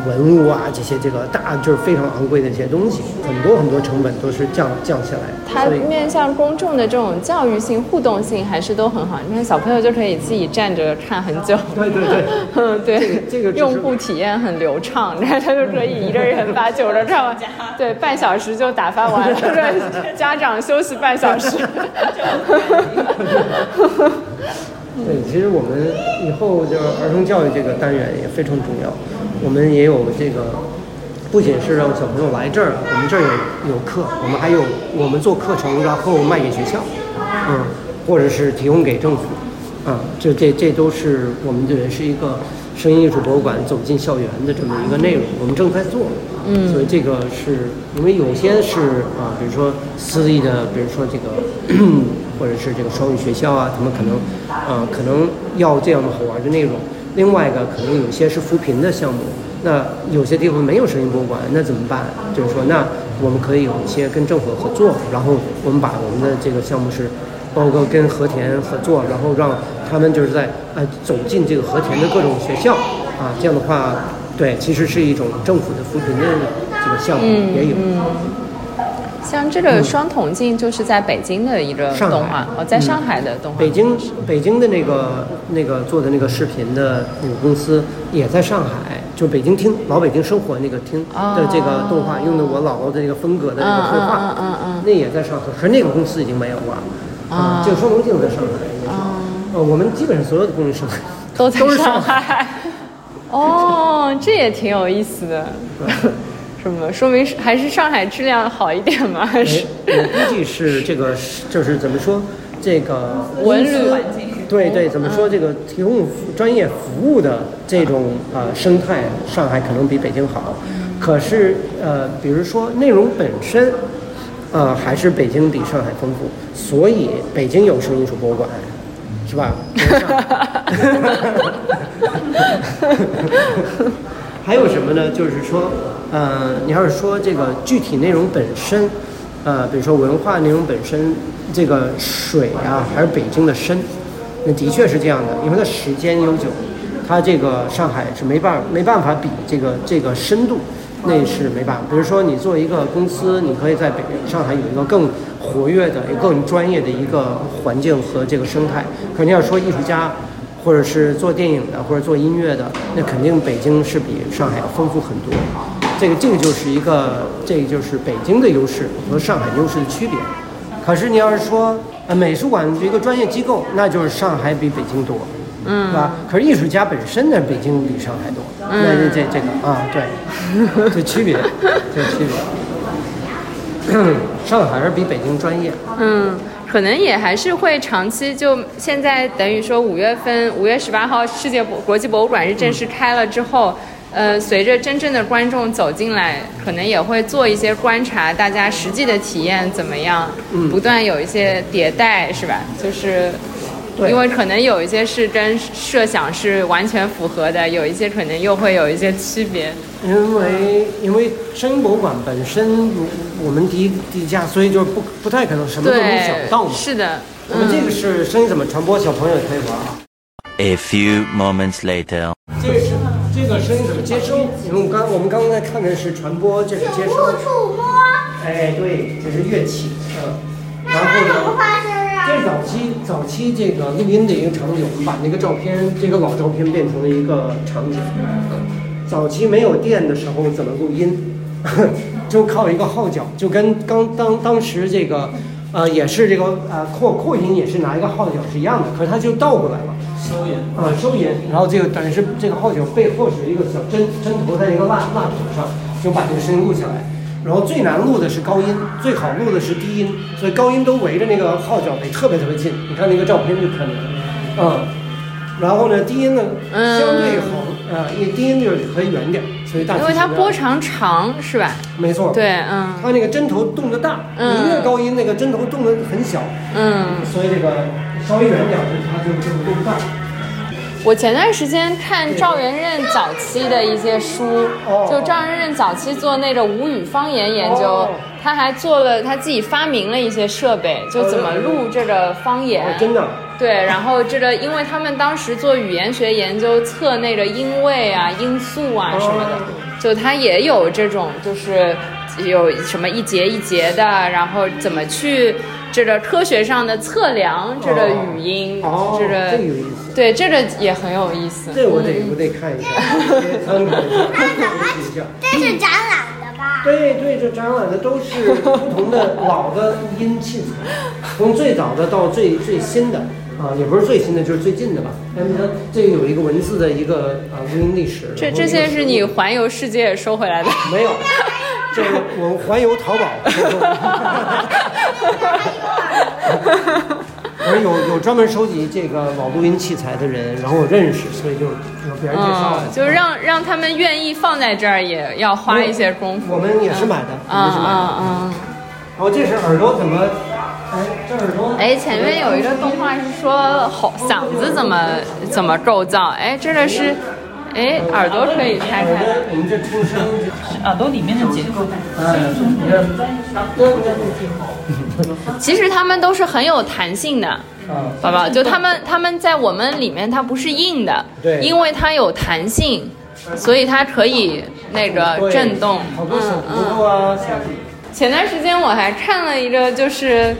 文物啊这些这个大就是非常昂贵的一些东西，很多很多成本都是降降下来。它面向公众的这种教育性、互动性还是都很好。你看小朋友就可以自己站着看很久，对对对嗯，对，这个这个用户体验很流畅，然 后他就可以一个人把九个看完，对，半小时就打发完了，对，家长休息半小时。对，其实我们以后就是儿童教育这个单元也非常重要。我们也有这个，不仅是让小朋友来这儿，我们这儿有有课，我们还有我们做课程，然后卖给学校，嗯，或者是提供给政府，啊，这这这都是我们这是一个声音艺术博物馆走进校园的这么一个内容，我们正在做。嗯，所以这个是因为有些是啊，比如说私立的，比如说这个。或者是这个双语学校啊，他们可能，呃，可能要这样的好玩的内容。另外一个可能有些是扶贫的项目，那有些地方没有声音博物馆，那怎么办？就是说，那我们可以有一些跟政府合作，然后我们把我们的这个项目是，包括跟和田合作，然后让他们就是在呃走进这个和田的各种学校啊，这样的话，对，其实是一种政府的扶贫的这个项目也有。像这个双筒镜就是在北京的一个动画，哦，在上海的动画。北京北京的那个那个做的那个视频的那个公司也在上海，就北京厅老北京生活那个厅的这个动画，用的我姥姥的那个风格的那个绘画，嗯嗯嗯嗯那也在上海，可是那个公司已经没有了。啊，这个双筒镜在上海也是。呃，我们基本上所有的供应商都在上。海。哦，这也挺有意思的。什么？说明是还是上海质量好一点吗？还是？我估计是这个，就是怎么说，这个文旅环境对对，怎么说这个提供专业服务的这种呃生态，上海可能比北京好。可是呃，比如说内容本身，呃，还是北京比上海丰富，所以北京有声艺术博物馆，是吧？还有什么呢？就是说，呃，你要是说这个具体内容本身，呃，比如说文化内容本身，这个水啊，还是北京的深，那的确是这样的，因为它时间悠久，它这个上海是没办法没办法比这个这个深度，那是没办法。比如说你做一个公司，你可以在北上海有一个更活跃的、更专业的一个环境和这个生态。可你要说艺术家。或者是做电影的，或者做音乐的，那肯定北京是比上海要丰富很多。这个这个就是一个，这个就是北京的优势和上海优势的区别。可是你要是说，呃，美术馆一个专业机构，那就是上海比北京多，嗯，是吧？可是艺术家本身呢，北京比上海多，那这这这个啊，对，这区别，这区别。上海还是比北京专业。嗯。可能也还是会长期就现在等于说五月份五月十八号世界博国际博物馆日正式开了之后，呃，随着真正的观众走进来，可能也会做一些观察，大家实际的体验怎么样，不断有一些迭代，是吧？就是。因为可能有一些是跟设想是完全符合的，有一些可能又会有一些区别。因为因为声音博物馆本身，我们低低价，所以就不不太可能什么都能想到嘛。是的，我们这个是声音怎么传播，小朋友也可以玩啊。A few moments later，这个是这个声音怎么接收？因为我刚我们刚才看的是传播，这是接收。触摸。哎，对，这是乐器，嗯，然后呢？这是早期早期这个录音的一个场景，我们把那个照片，这个老照片变成了一个场景。早期没有电的时候怎么录音？就靠一个号角，就跟刚当当时这个，呃，也是这个呃扩扩音也是拿一个号角是一样的，可是它就倒过来了。收音。啊，收音。然后这个等于是这个号角背后是一个小针针头在一个蜡蜡筒上，就把这个声音录下来。然后最难录的是高音，最好录的是低音，所以高音都围着那个号角得特别特别近。你看那个照片就看见了，嗯。然后呢，低音呢相对好，啊，因为低音就可以远点，所以大。因为它波长长是吧？没错。对，嗯。它那个针头动得大，你越高音那个针头动得很小，嗯。所以这个稍微远点，它就就动不大。我前段时间看赵元任早期的一些书，就赵元任早期做那个吴语方言研究，他还做了他自己发明了一些设备，就怎么录这个方言。哦真的。对，然后这个，因为他们当时做语言学研究，测那个音位啊、音素啊什么的，哦。就他也有这种，就是有什么一节一节的，然后怎么去这个科学上的测量这个语音，哦，这个这有意思。对这个也很有意思。这我得我得看一下。这是展览的吧？对对，这展览的都是不同的老的音器材，从最早的到最最新的啊，也不是最新的，就是最近的吧。但是它这个有一个文字的一个啊录音历史。这这些是你环游世界收回来的。没有？这个我环游淘宝。而有有专门收集这个老录音器材的人，然后我认识，所以就有别人介绍嗯，就让让他们愿意放在这儿，也要花一些功夫。我们也是买的，我嗯。们是买的。嗯。嗯。哦，这是耳朵怎么？哎，这耳朵。哎，前面有一个动画是说喉嗓子怎么怎么构造，哎，这个是，哎，耳朵可以拆开。我们这出声，耳朵里面的结构。其实它们都是很有弹性的，啊，宝宝，就他们他们在我们里面它不是硬的，对因为它有弹性，所以它可以那个震动。好多骨头啊，前段时间我还看了一个，就是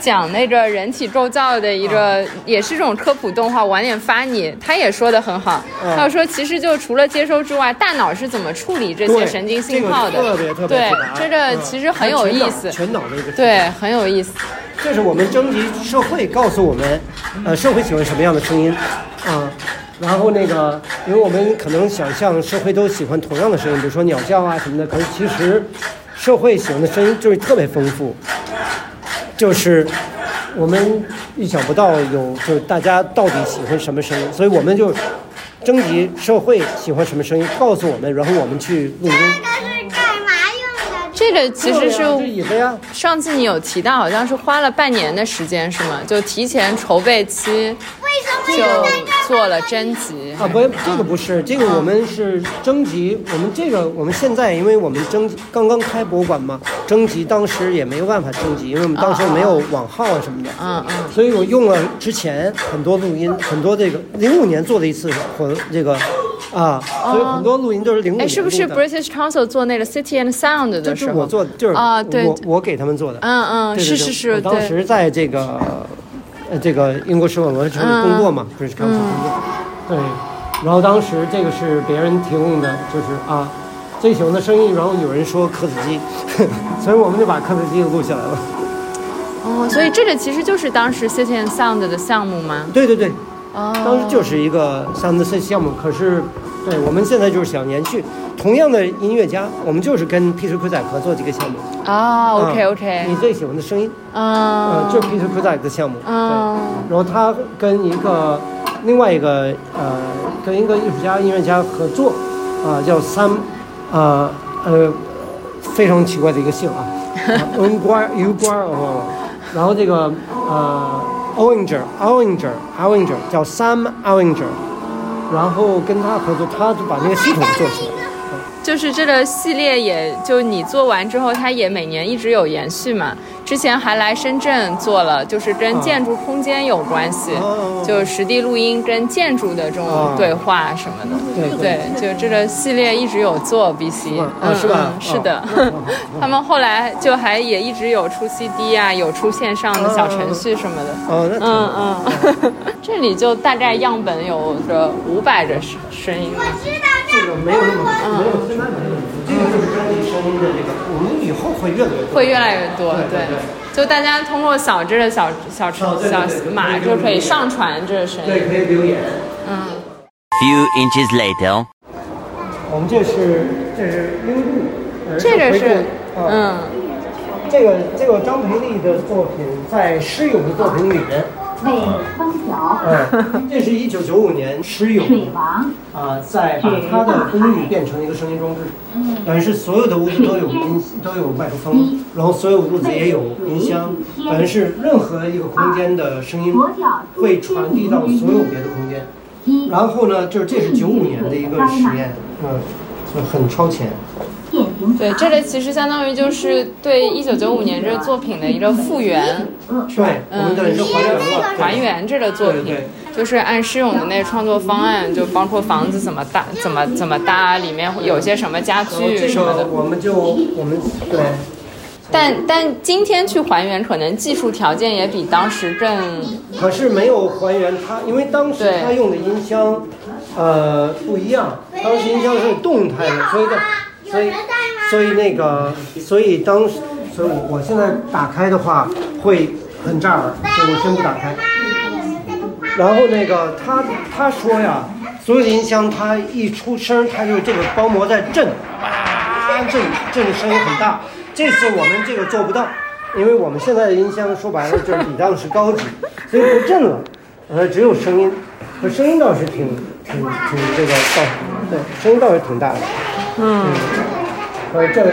讲那个人体构造的一个，也是这种科普动画，晚点发你。他也说的很好，嗯他说其实就除了接收之外，大脑是怎么处理这些神经信号的？特别特别对这个嗯其实很有意思。全脑的一个。对，很有意思。这是我们征集社会告诉我们，呃，社会喜欢什么样的声音，啊，然后那个，因为我们可能想象社会都喜欢同样的声音，比如说鸟叫啊什么的，可是其实社会喜欢的声音就是特别丰富，就是我们意想不到有，就是大家到底喜欢什么声音，所以我们就征集社会喜欢什么声音，告诉我们，然后我们去录音。这个是干嘛用的？这个其实是椅子呀，上次你有提到，好像是花了半年的时间，是吗？就提前筹备期就做了征集。啊，不，这个不是，这个我们是征集，我们这个我们现在，因为我们征集刚刚开博物馆嘛，征集当时也没有办法征集，因为我们当时没有网号啊什么的，嗯嗯。所以我用了之前很多录音，很多这个零五年做的一次活这个啊，所以很多录音都是零五哎，年是不是 British Council 做那个 City and Sound 的时候？是我做的，就是啊对我我给他们做的，嗯嗯，是是是，我当。时在这个呃这个英国使馆文化城里工作嘛，就是刚才工作，对。然后当时这个是别人提供的，就是啊最喜欢的声音，然后有人说刻子机，所以我们就把刻子机录下来了。哦，所以这个其实就是当时 City and Sound 的项目吗？对对对，哦，当时就是一个 Sound C 项目，可是对我们现在就是想延续同样的音乐家，我们就是跟 Peter Kuzak 合作这个项目。啊，OK 啊 OK，你最喜欢的声音，啊呃，，就是 Peter Kuzak 的项目。对。嗯然后他跟一个另外一个呃，跟一个艺术家、音乐家合作，啊、叫 Sam，呃呃，非常奇怪的一个姓啊 u n g u a r U 瓜哦，然后这个呃 Owinger，Owinger，Owinger 叫 Sam Owinger，然后跟他合作，他就把那个系统做起来。就是这个系列也，就你做完之后，他也每年一直有延续嘛。之前还来深圳做了，就是跟建筑空间有关系，哦就实地录音跟建筑的这种哦对话什么的。对对，就这个系列一直有做 BC，嗯是吧？嗯是的。哦，他们后来就还也一直有出 CD 啊，有出线上的小程序什么的。嗯嗯，这里就大概样本有着五百个声声音。知道这个没有那么没有现在没有我们以后会越来越多。会越来越多，对对对。就大家通过扫这的小小车哦对对小对对码就可以上传这个声音。对，可以留言。嗯，Few inches later. 我们这是这是英布，呃这个是啊，嗯。这个这个张培丽的作品在施勇的作品里面，为风调嗯，这是一九九五年施勇水王。啊，在把他的公寓变成一个声音装置，等于是所有的屋子都有音都有麦克风，然后所有屋子也有音箱，等于是任何一个空间的声音会传递到所有别的空间。然后呢，就是这是九五年的一个实验，嗯，就很超前。电对，这个其实相当于就是对一九九五年这个作品的一个复原，对，我们等于是还原了，还原这个作品，就是按施勇的那个创作方案，就包括房子怎么搭、怎么怎么搭，里面有些什么家具什么的，我们就我们对。但但今天去还原，可能技术条件也比当时更。可是没有还原它，因为当时他用的音箱，呃，不一样。当时音箱是动态的，所以的，所以所以那个，所以当时，所以我我现在打开的话会很炸耳，所以我先不打开。然后那个他他说呀，所有的音箱它一出声，它就这个包膜在震，啊，震震的声音很大。这次我们这个做不到，因为我们现在的音箱说白了就是比当时高级，所以不震了，呃，只有声音，可声音倒是挺挺挺这个倒，对，声音倒是挺大的，嗯，呃，这个，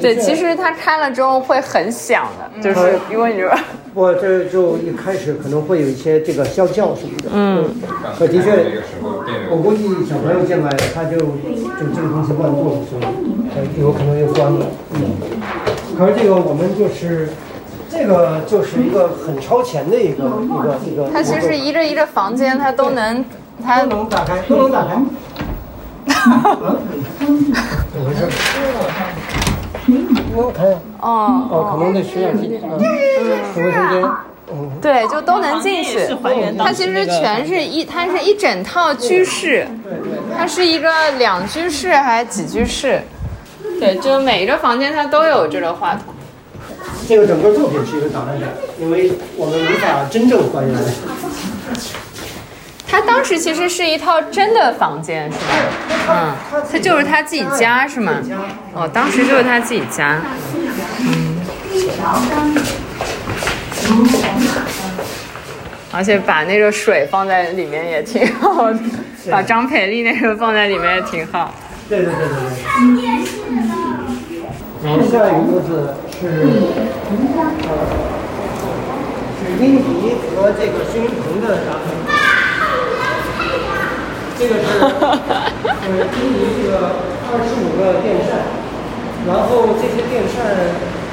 对，其实它开了之后会很响的，就是因为你说，我这就一开始可能会有一些这个啸叫什么的，嗯，可的确，我估计小朋友进来他就就这个东西乱动，所以有可能就关了，嗯，可是这个我们就是。这个就是一个很超前的一个一个一个。它其实一个一个房间，它都能，它都能打开，都能打开。啊？怎么回事？哦。哦，可能得使点劲。嗯。卫生间。嗯。对，就都能进去。它其实全是一，它是一整套居室。它是一个两居室还是几居室？对，就每一个房间它都有这个话筒。这个整个作品是一个档案展，因为我们无法真正还原。他当时其实是一套真的房间，是吧？嗯，他就是他自己家，是吗？哦，当时就是他自己家。嗯。而且把那个水放在里面也挺好的，把张培丽那个放在里面也挺好。对对对对对。然后下一个屋子是，呃，是英迪和这个徐云鹏的展览。这个是，呃，英迪这个二十五个电扇，然后这些电扇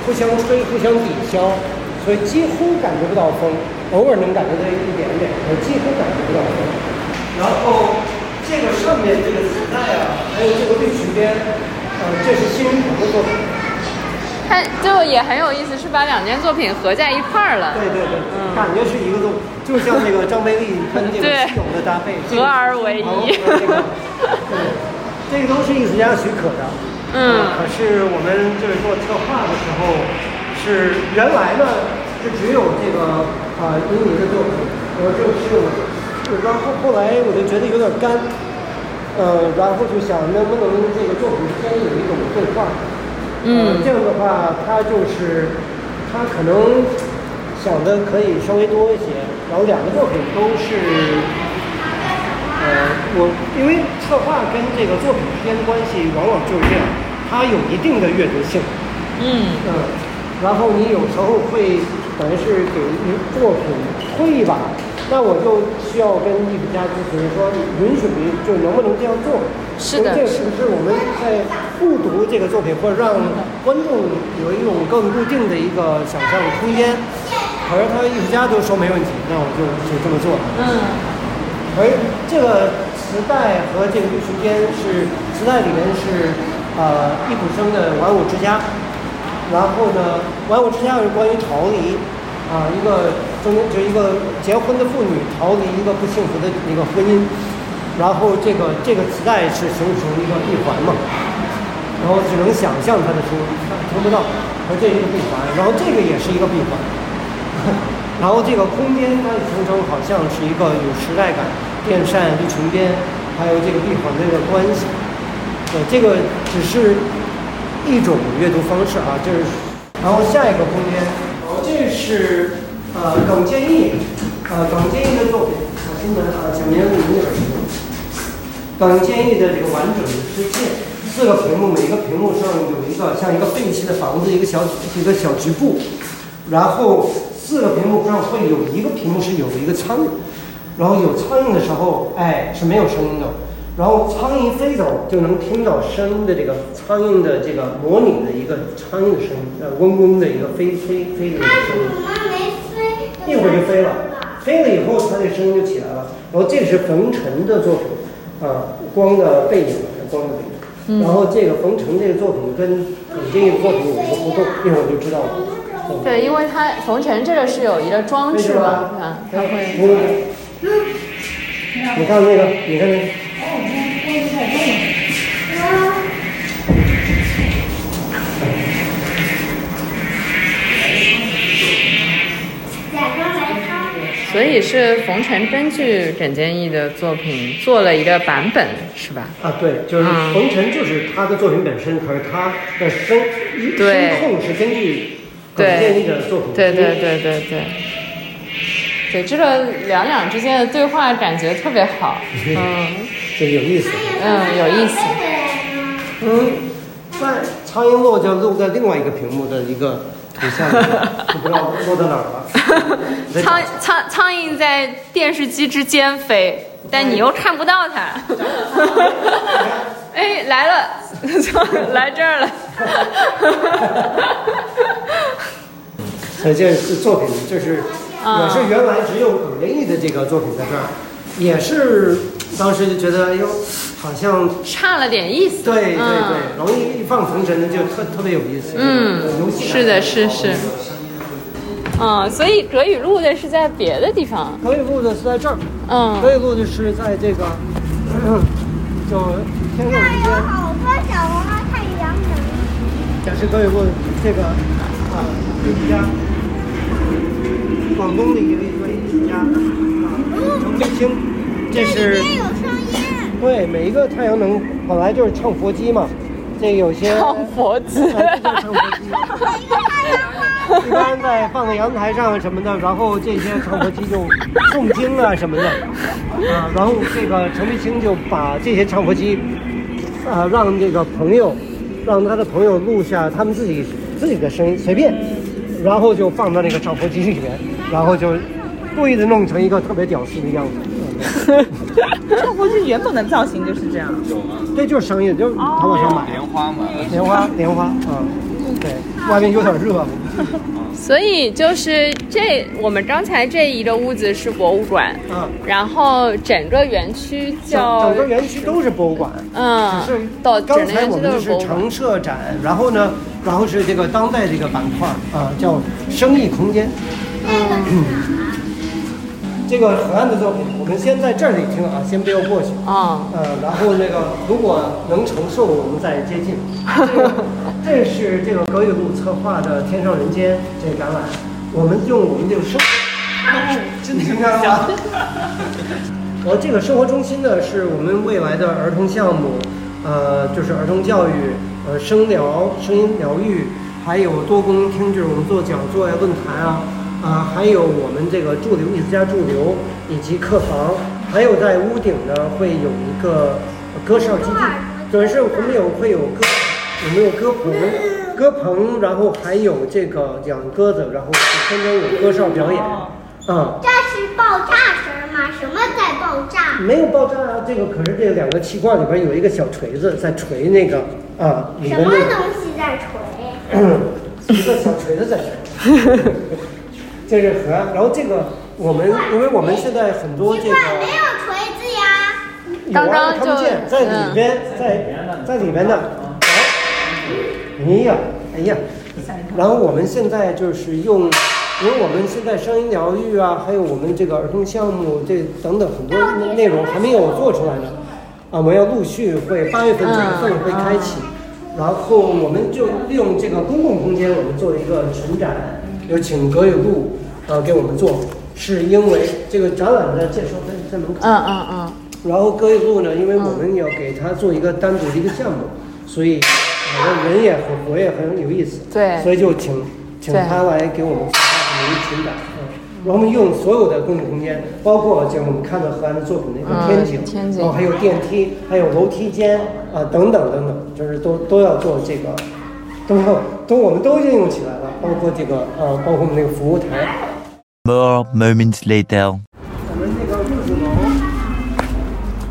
互相吹、互相抵消，所以几乎感觉不到风，偶尔能感觉到一点点，呃，几乎感觉不到风。然后这个上面这个磁带啊，还有这个绿裙边，呃，这是新云鹏的作品。它就也很有意思，是把两件作品合在一块儿了。对对对，嗯，感觉是一个作品，就像那个 张贝丽跟这个西勇的搭配，合而为一。对，这个都是艺术家许可的。嗯。可是我们就是做策划的时候，是原来呢是只有这个啊英尼的作品，我就只有，然后后来我就觉得有点干，呃，然后就想能不能这个作品之间有一种对话。嗯，这样的话，他就是他可能想的可以稍微多一些，然后两个作品都是，呃，我因为策划跟这个作品之间的关系往往就是这样，它有一定的阅读性，嗯。嗯，然后你有时候会等于是给一作品推一把，那我就需要跟艺术家咨询说，允许不就能不能这样做？是的，这是不是我们在复读这个作品，或者让观众有一种更固定的一个想象空间？可是他艺术家都说没问题，那我就就这么做。嗯。而这个磁带和这个绿裙边是磁带里面是呃易卜生的《玩物之家》，然后呢，《玩物之家》是关于逃离啊，一个中就一个结婚的妇女逃离一个不幸福的一个婚姻。然后这个这个磁带是形成一个闭环嘛，然后只能想象它的声音，听不到，而这一个闭环，然后这个也是一个闭环，然后这个空间它的形成好像是一个有时代感，电扇、绿裙边，还有这个闭环的一个关系，对，这个只是一种阅读方式啊，就是，然后下一个空间，是呃耿建义，呃耿建义的作品，小新闻啊，小明你们耳熟。耿建义的这个完整的世界，四个屏幕，每个屏幕上有一个像一个废弃的房子，一个小一个小局部，然后四个屏幕上会有一个屏幕是有一个苍蝇，然后有苍蝇的时候，哎是没有声音的，然后苍蝇飞走就能听到声音的这个苍蝇的这个模拟的一个苍蝇的声音，呃，嗡嗡的一个飞飞飞的一个声音。怎么没飞？一会儿就飞了，飞了以后它这声音就起来了。然后这个是冯晨的作品，啊，光的背影，光的背影。然后这个冯晨这个作品跟你这个作品有一个互动，一会儿就知道了。对，因为它冯晨这个是有一个装置嘛，啊，它会。你看那个，你看那个。所以是冯晨根据沈建义的作品做了一个版本，是吧？啊，对，就是冯晨就是他的作品本身，可是他的声对声控是根据耿建义的作品。对对对对对。对，这个两两之间的对话感觉特别好，嗯，这有意思。嗯，有意思。嗯，在苍蝇落就落在另外一个屏幕的一个图像就，不知道落到哪儿了。苍苍苍蝇在电视机之间飞，但你又看不到它。哎，来了，来这儿了。所以这是作品，就是也是原来只有耿建义的这个作品在这儿，也是当时就觉得，哎呦，好像差了点意思。对对对，容易一放风筝就特特别有意思。嗯，是的，是是。嗯，所以葛雨露的是在别的地方。葛雨露的是在这儿。嗯。葛雨露的是在这个，嗯，就天佑之间。好多小红花太阳能。这是葛雨露这个啊艺术家，广东的一位一位艺术家啊，程飞清，这是。对，每一个太阳能本来就是唱佛机嘛，这有些。唱佛机。啊，这就唱佛机。一般在放在阳台上什么的，然后这些唱佛机就诵经啊什么的，啊，然后这个陈飞清就把这些唱佛机，啊，让这个朋友，让他的朋友录下他们自己自己的声音，随便，然后就放到那个唱佛机里面，然后就故意的弄成一个特别屌丝的样子。唱佛机原本的造型就是这样。有吗？对，就是生意，就是淘宝上买莲花嘛。莲花，莲花，嗯，对，外面有点热。所以就是这，我们刚才这一个屋子是博物馆，嗯，然后整个园区叫整个园区都是博物馆，嗯，只是到刚才我们的是常设展，然后呢，然后是这个当代这个板块啊，叫生意空间。嗯，这个河岸的作品，我们先在这里听啊，先不要过去啊，呃，然后那个如果能承受，我们再接近。这 个这是这个葛雨露策划的《天上人间》这个展览，我们用我们这个生，真的听见了吗？然后这个生活中心呢，是我们未来的儿童项目，呃，就是儿童教育，呃，声疗、声音疗愈，还有多功能听觉，我们做讲座呀、论坛啊，啊、还有我们这个驻留艺术家驻留以及客房，还有在屋顶呢会有一个歌哨基地，准是我们有会有歌，我们有歌棚，歌棚，然后还有这个养鸽子，然后天天有歌哨表演，啊、这是爆炸声吗？什么在爆炸？没有爆炸啊，这个可是这两个气罐里边有一个小锤子在锤那个啊里什么东西在锤？一个小锤子在锤，这是河。然后这个我们因为我们现在很多这个没有锤子呀。有刚刚啊看不见，就在里边，在在里边的。哎呀，哎呀，然后我们现在就是用，因为我们现在声音疗愈啊，还有我们这个儿童项目这等等很多内容还没有做出来呢，啊，我们要陆续会八月份、九月份会开启，然后我们就利用这个公共空间，我们做一个陈展，有请葛雨露呃给我们做，是因为这个展览的介绍在在门口。嗯嗯嗯，然后各一路呢，因为我们要给他做一个单独的一个项目，所以呃人也很活跃，很有意思。对所以就请请他来给我们策划这么一个群展。嗯，然后我们用所有的公共空间，包括就我们看到荷兰的作品那个嗯天井，天井然后还有电梯，还有楼梯间啊、等等等等，就是都都要做这个，都要都我们都应用起来了，包括这个呃，包括我们那个服务台。More moments later. 我们那个入住楼，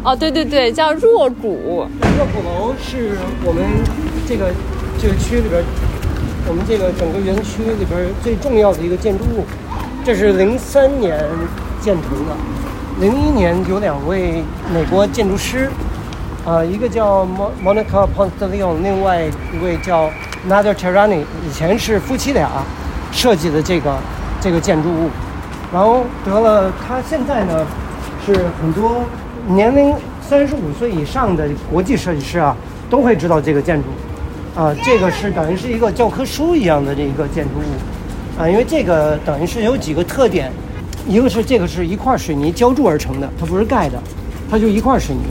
哦，对对对，叫若谷。若谷楼是我们这个这个区里边，我们这个整个园区里边最重要的一个建筑物。这是零三年建成的，零一年有两位美国建筑师，呃，一个叫 Mo- Monica Ponteleone，另外一位叫 Nader Terrani，以前是夫妻俩设计的这个这个建筑物，然后得了，他现在呢是很多年龄三十五岁以上的国际设计师啊都会知道这个建筑，啊、这个是等于是一个教科书一样的这一个建筑物，啊、因为这个等于是有几个特点，一个是这个是一块水泥浇筑而成的，它不是盖的，它就一块水泥。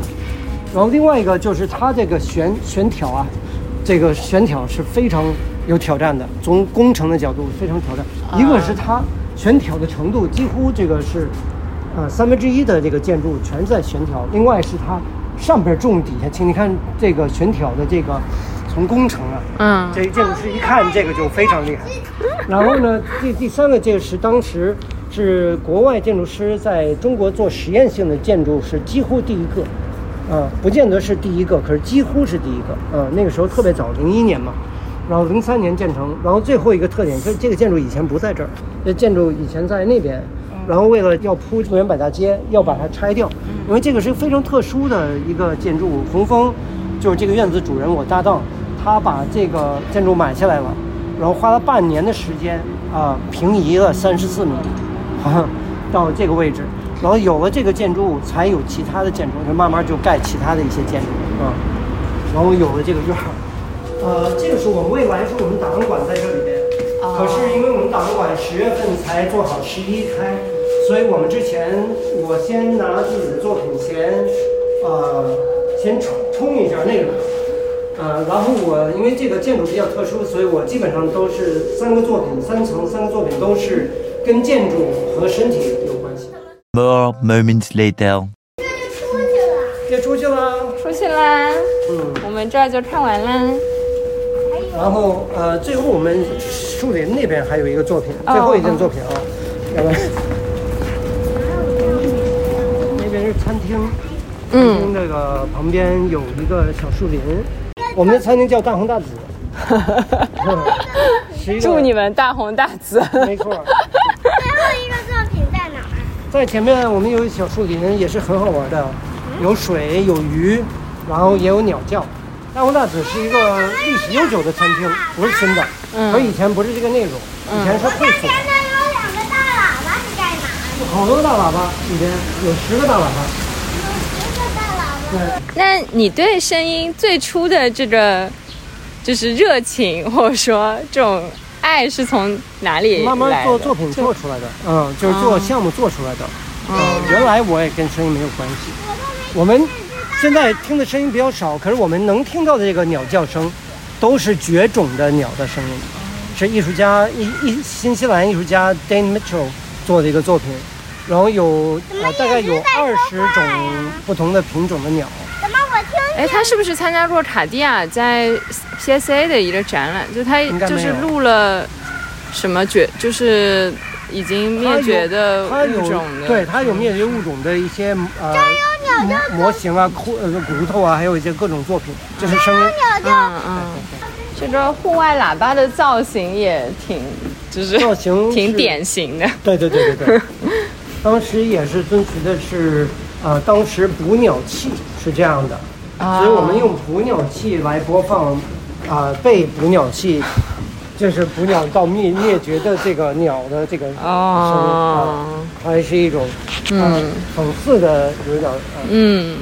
然后另外一个就是它这个悬悬挑啊，这个悬挑是非常有挑战的，从工程的角度非常挑战。一个是它悬挑的程度几乎这个是，呃三分之一的这个建筑全是在悬挑，另外是它上边重底下轻，你看这个悬挑的这个从工程啊，嗯这个建筑师一看这个就非常厉害。然后呢，第第三个这个是当时是国外建筑师在中国做实验性的建筑是几乎第一个，啊，不见得是第一个，可是几乎是第一个，啊，那个时候特别早，零一年嘛，然后零三年建成，然后最后一个特点就是这个建筑以前不在这儿，这建筑以前在那边，然后为了要铺中原百大街，要把它拆掉，因为这个是非常特殊的一个建筑物，洪峰就是这个院子主人，我搭档，他把这个建筑买下来了。然后花了半年的时间啊、平移了三十四米，啊，到这个位置，然后有了这个建筑物，才有其他的建筑，就慢慢就盖其他的一些建筑啊，然后有了这个院儿，呃，这个是我们未来是我们档案馆在这里边，可是因为我们档案馆十月份才做好十一开，所以我们之前我先拿自己的作品先呃先冲冲一下那个。呃，然后我因为这个建筑比较特殊，所以我基本上都是三个作品，三层三个作品都是跟建筑和身体有关系。More moments later. 这出去了，出去啦，嗯，我们这儿就看完啦。然后呃，最后我们树林那边还有一个作品，哦最后一件作品啊，要不然 那边是餐厅，餐厅这个旁边有一个小树林，我们的餐厅叫大红大紫，祝你们大红大紫。没错。最后一个作品在哪儿？在前面我们有小树林，也是很好玩的，有水有鱼，然后也有鸟叫。大红大紫是一个历史悠久的餐厅，不是新的，嗯可以前不是这个内容，以前是会所，前面有两个大喇叭是干嘛？好多个大喇叭，里边有十个大喇叭。有十个大喇叭。对，那你对声音最初的这个就是热情，或者说这种爱是从哪里慢慢做作品做出来的，嗯，就是做项目做出来的。嗯，原来我也跟声音没有关系。我们现在听的声音比较少，可是我们能听到的这个鸟叫声，都是绝种的鸟的声音，是艺术家一一新西兰艺术家 Dane Mitchell 做的一个作品，然后有呃大概有二十种不同的品种的鸟。怎么我听哎，他是不是参加过卡地亚在 PSA 的一个展览？就他就是录了什么绝，就是已经灭绝的物种的，对它有灭绝物种的一些呃模模型啊、骨呃骨头啊，还有一些各种作品，这是声音。嗯嗯，这个户外喇叭的造型也挺，就是造型 挺典型的。对对对对对，当时也是遵循的是，呃，当时捕鸟器是这样的，所以我们用捕鸟器来播放，啊、被捕鸟器，就是捕鸟到灭灭绝的这个鸟的这个声音啊、哦，还是一种，呃、嗯。讽刺的有点，呃，嗯。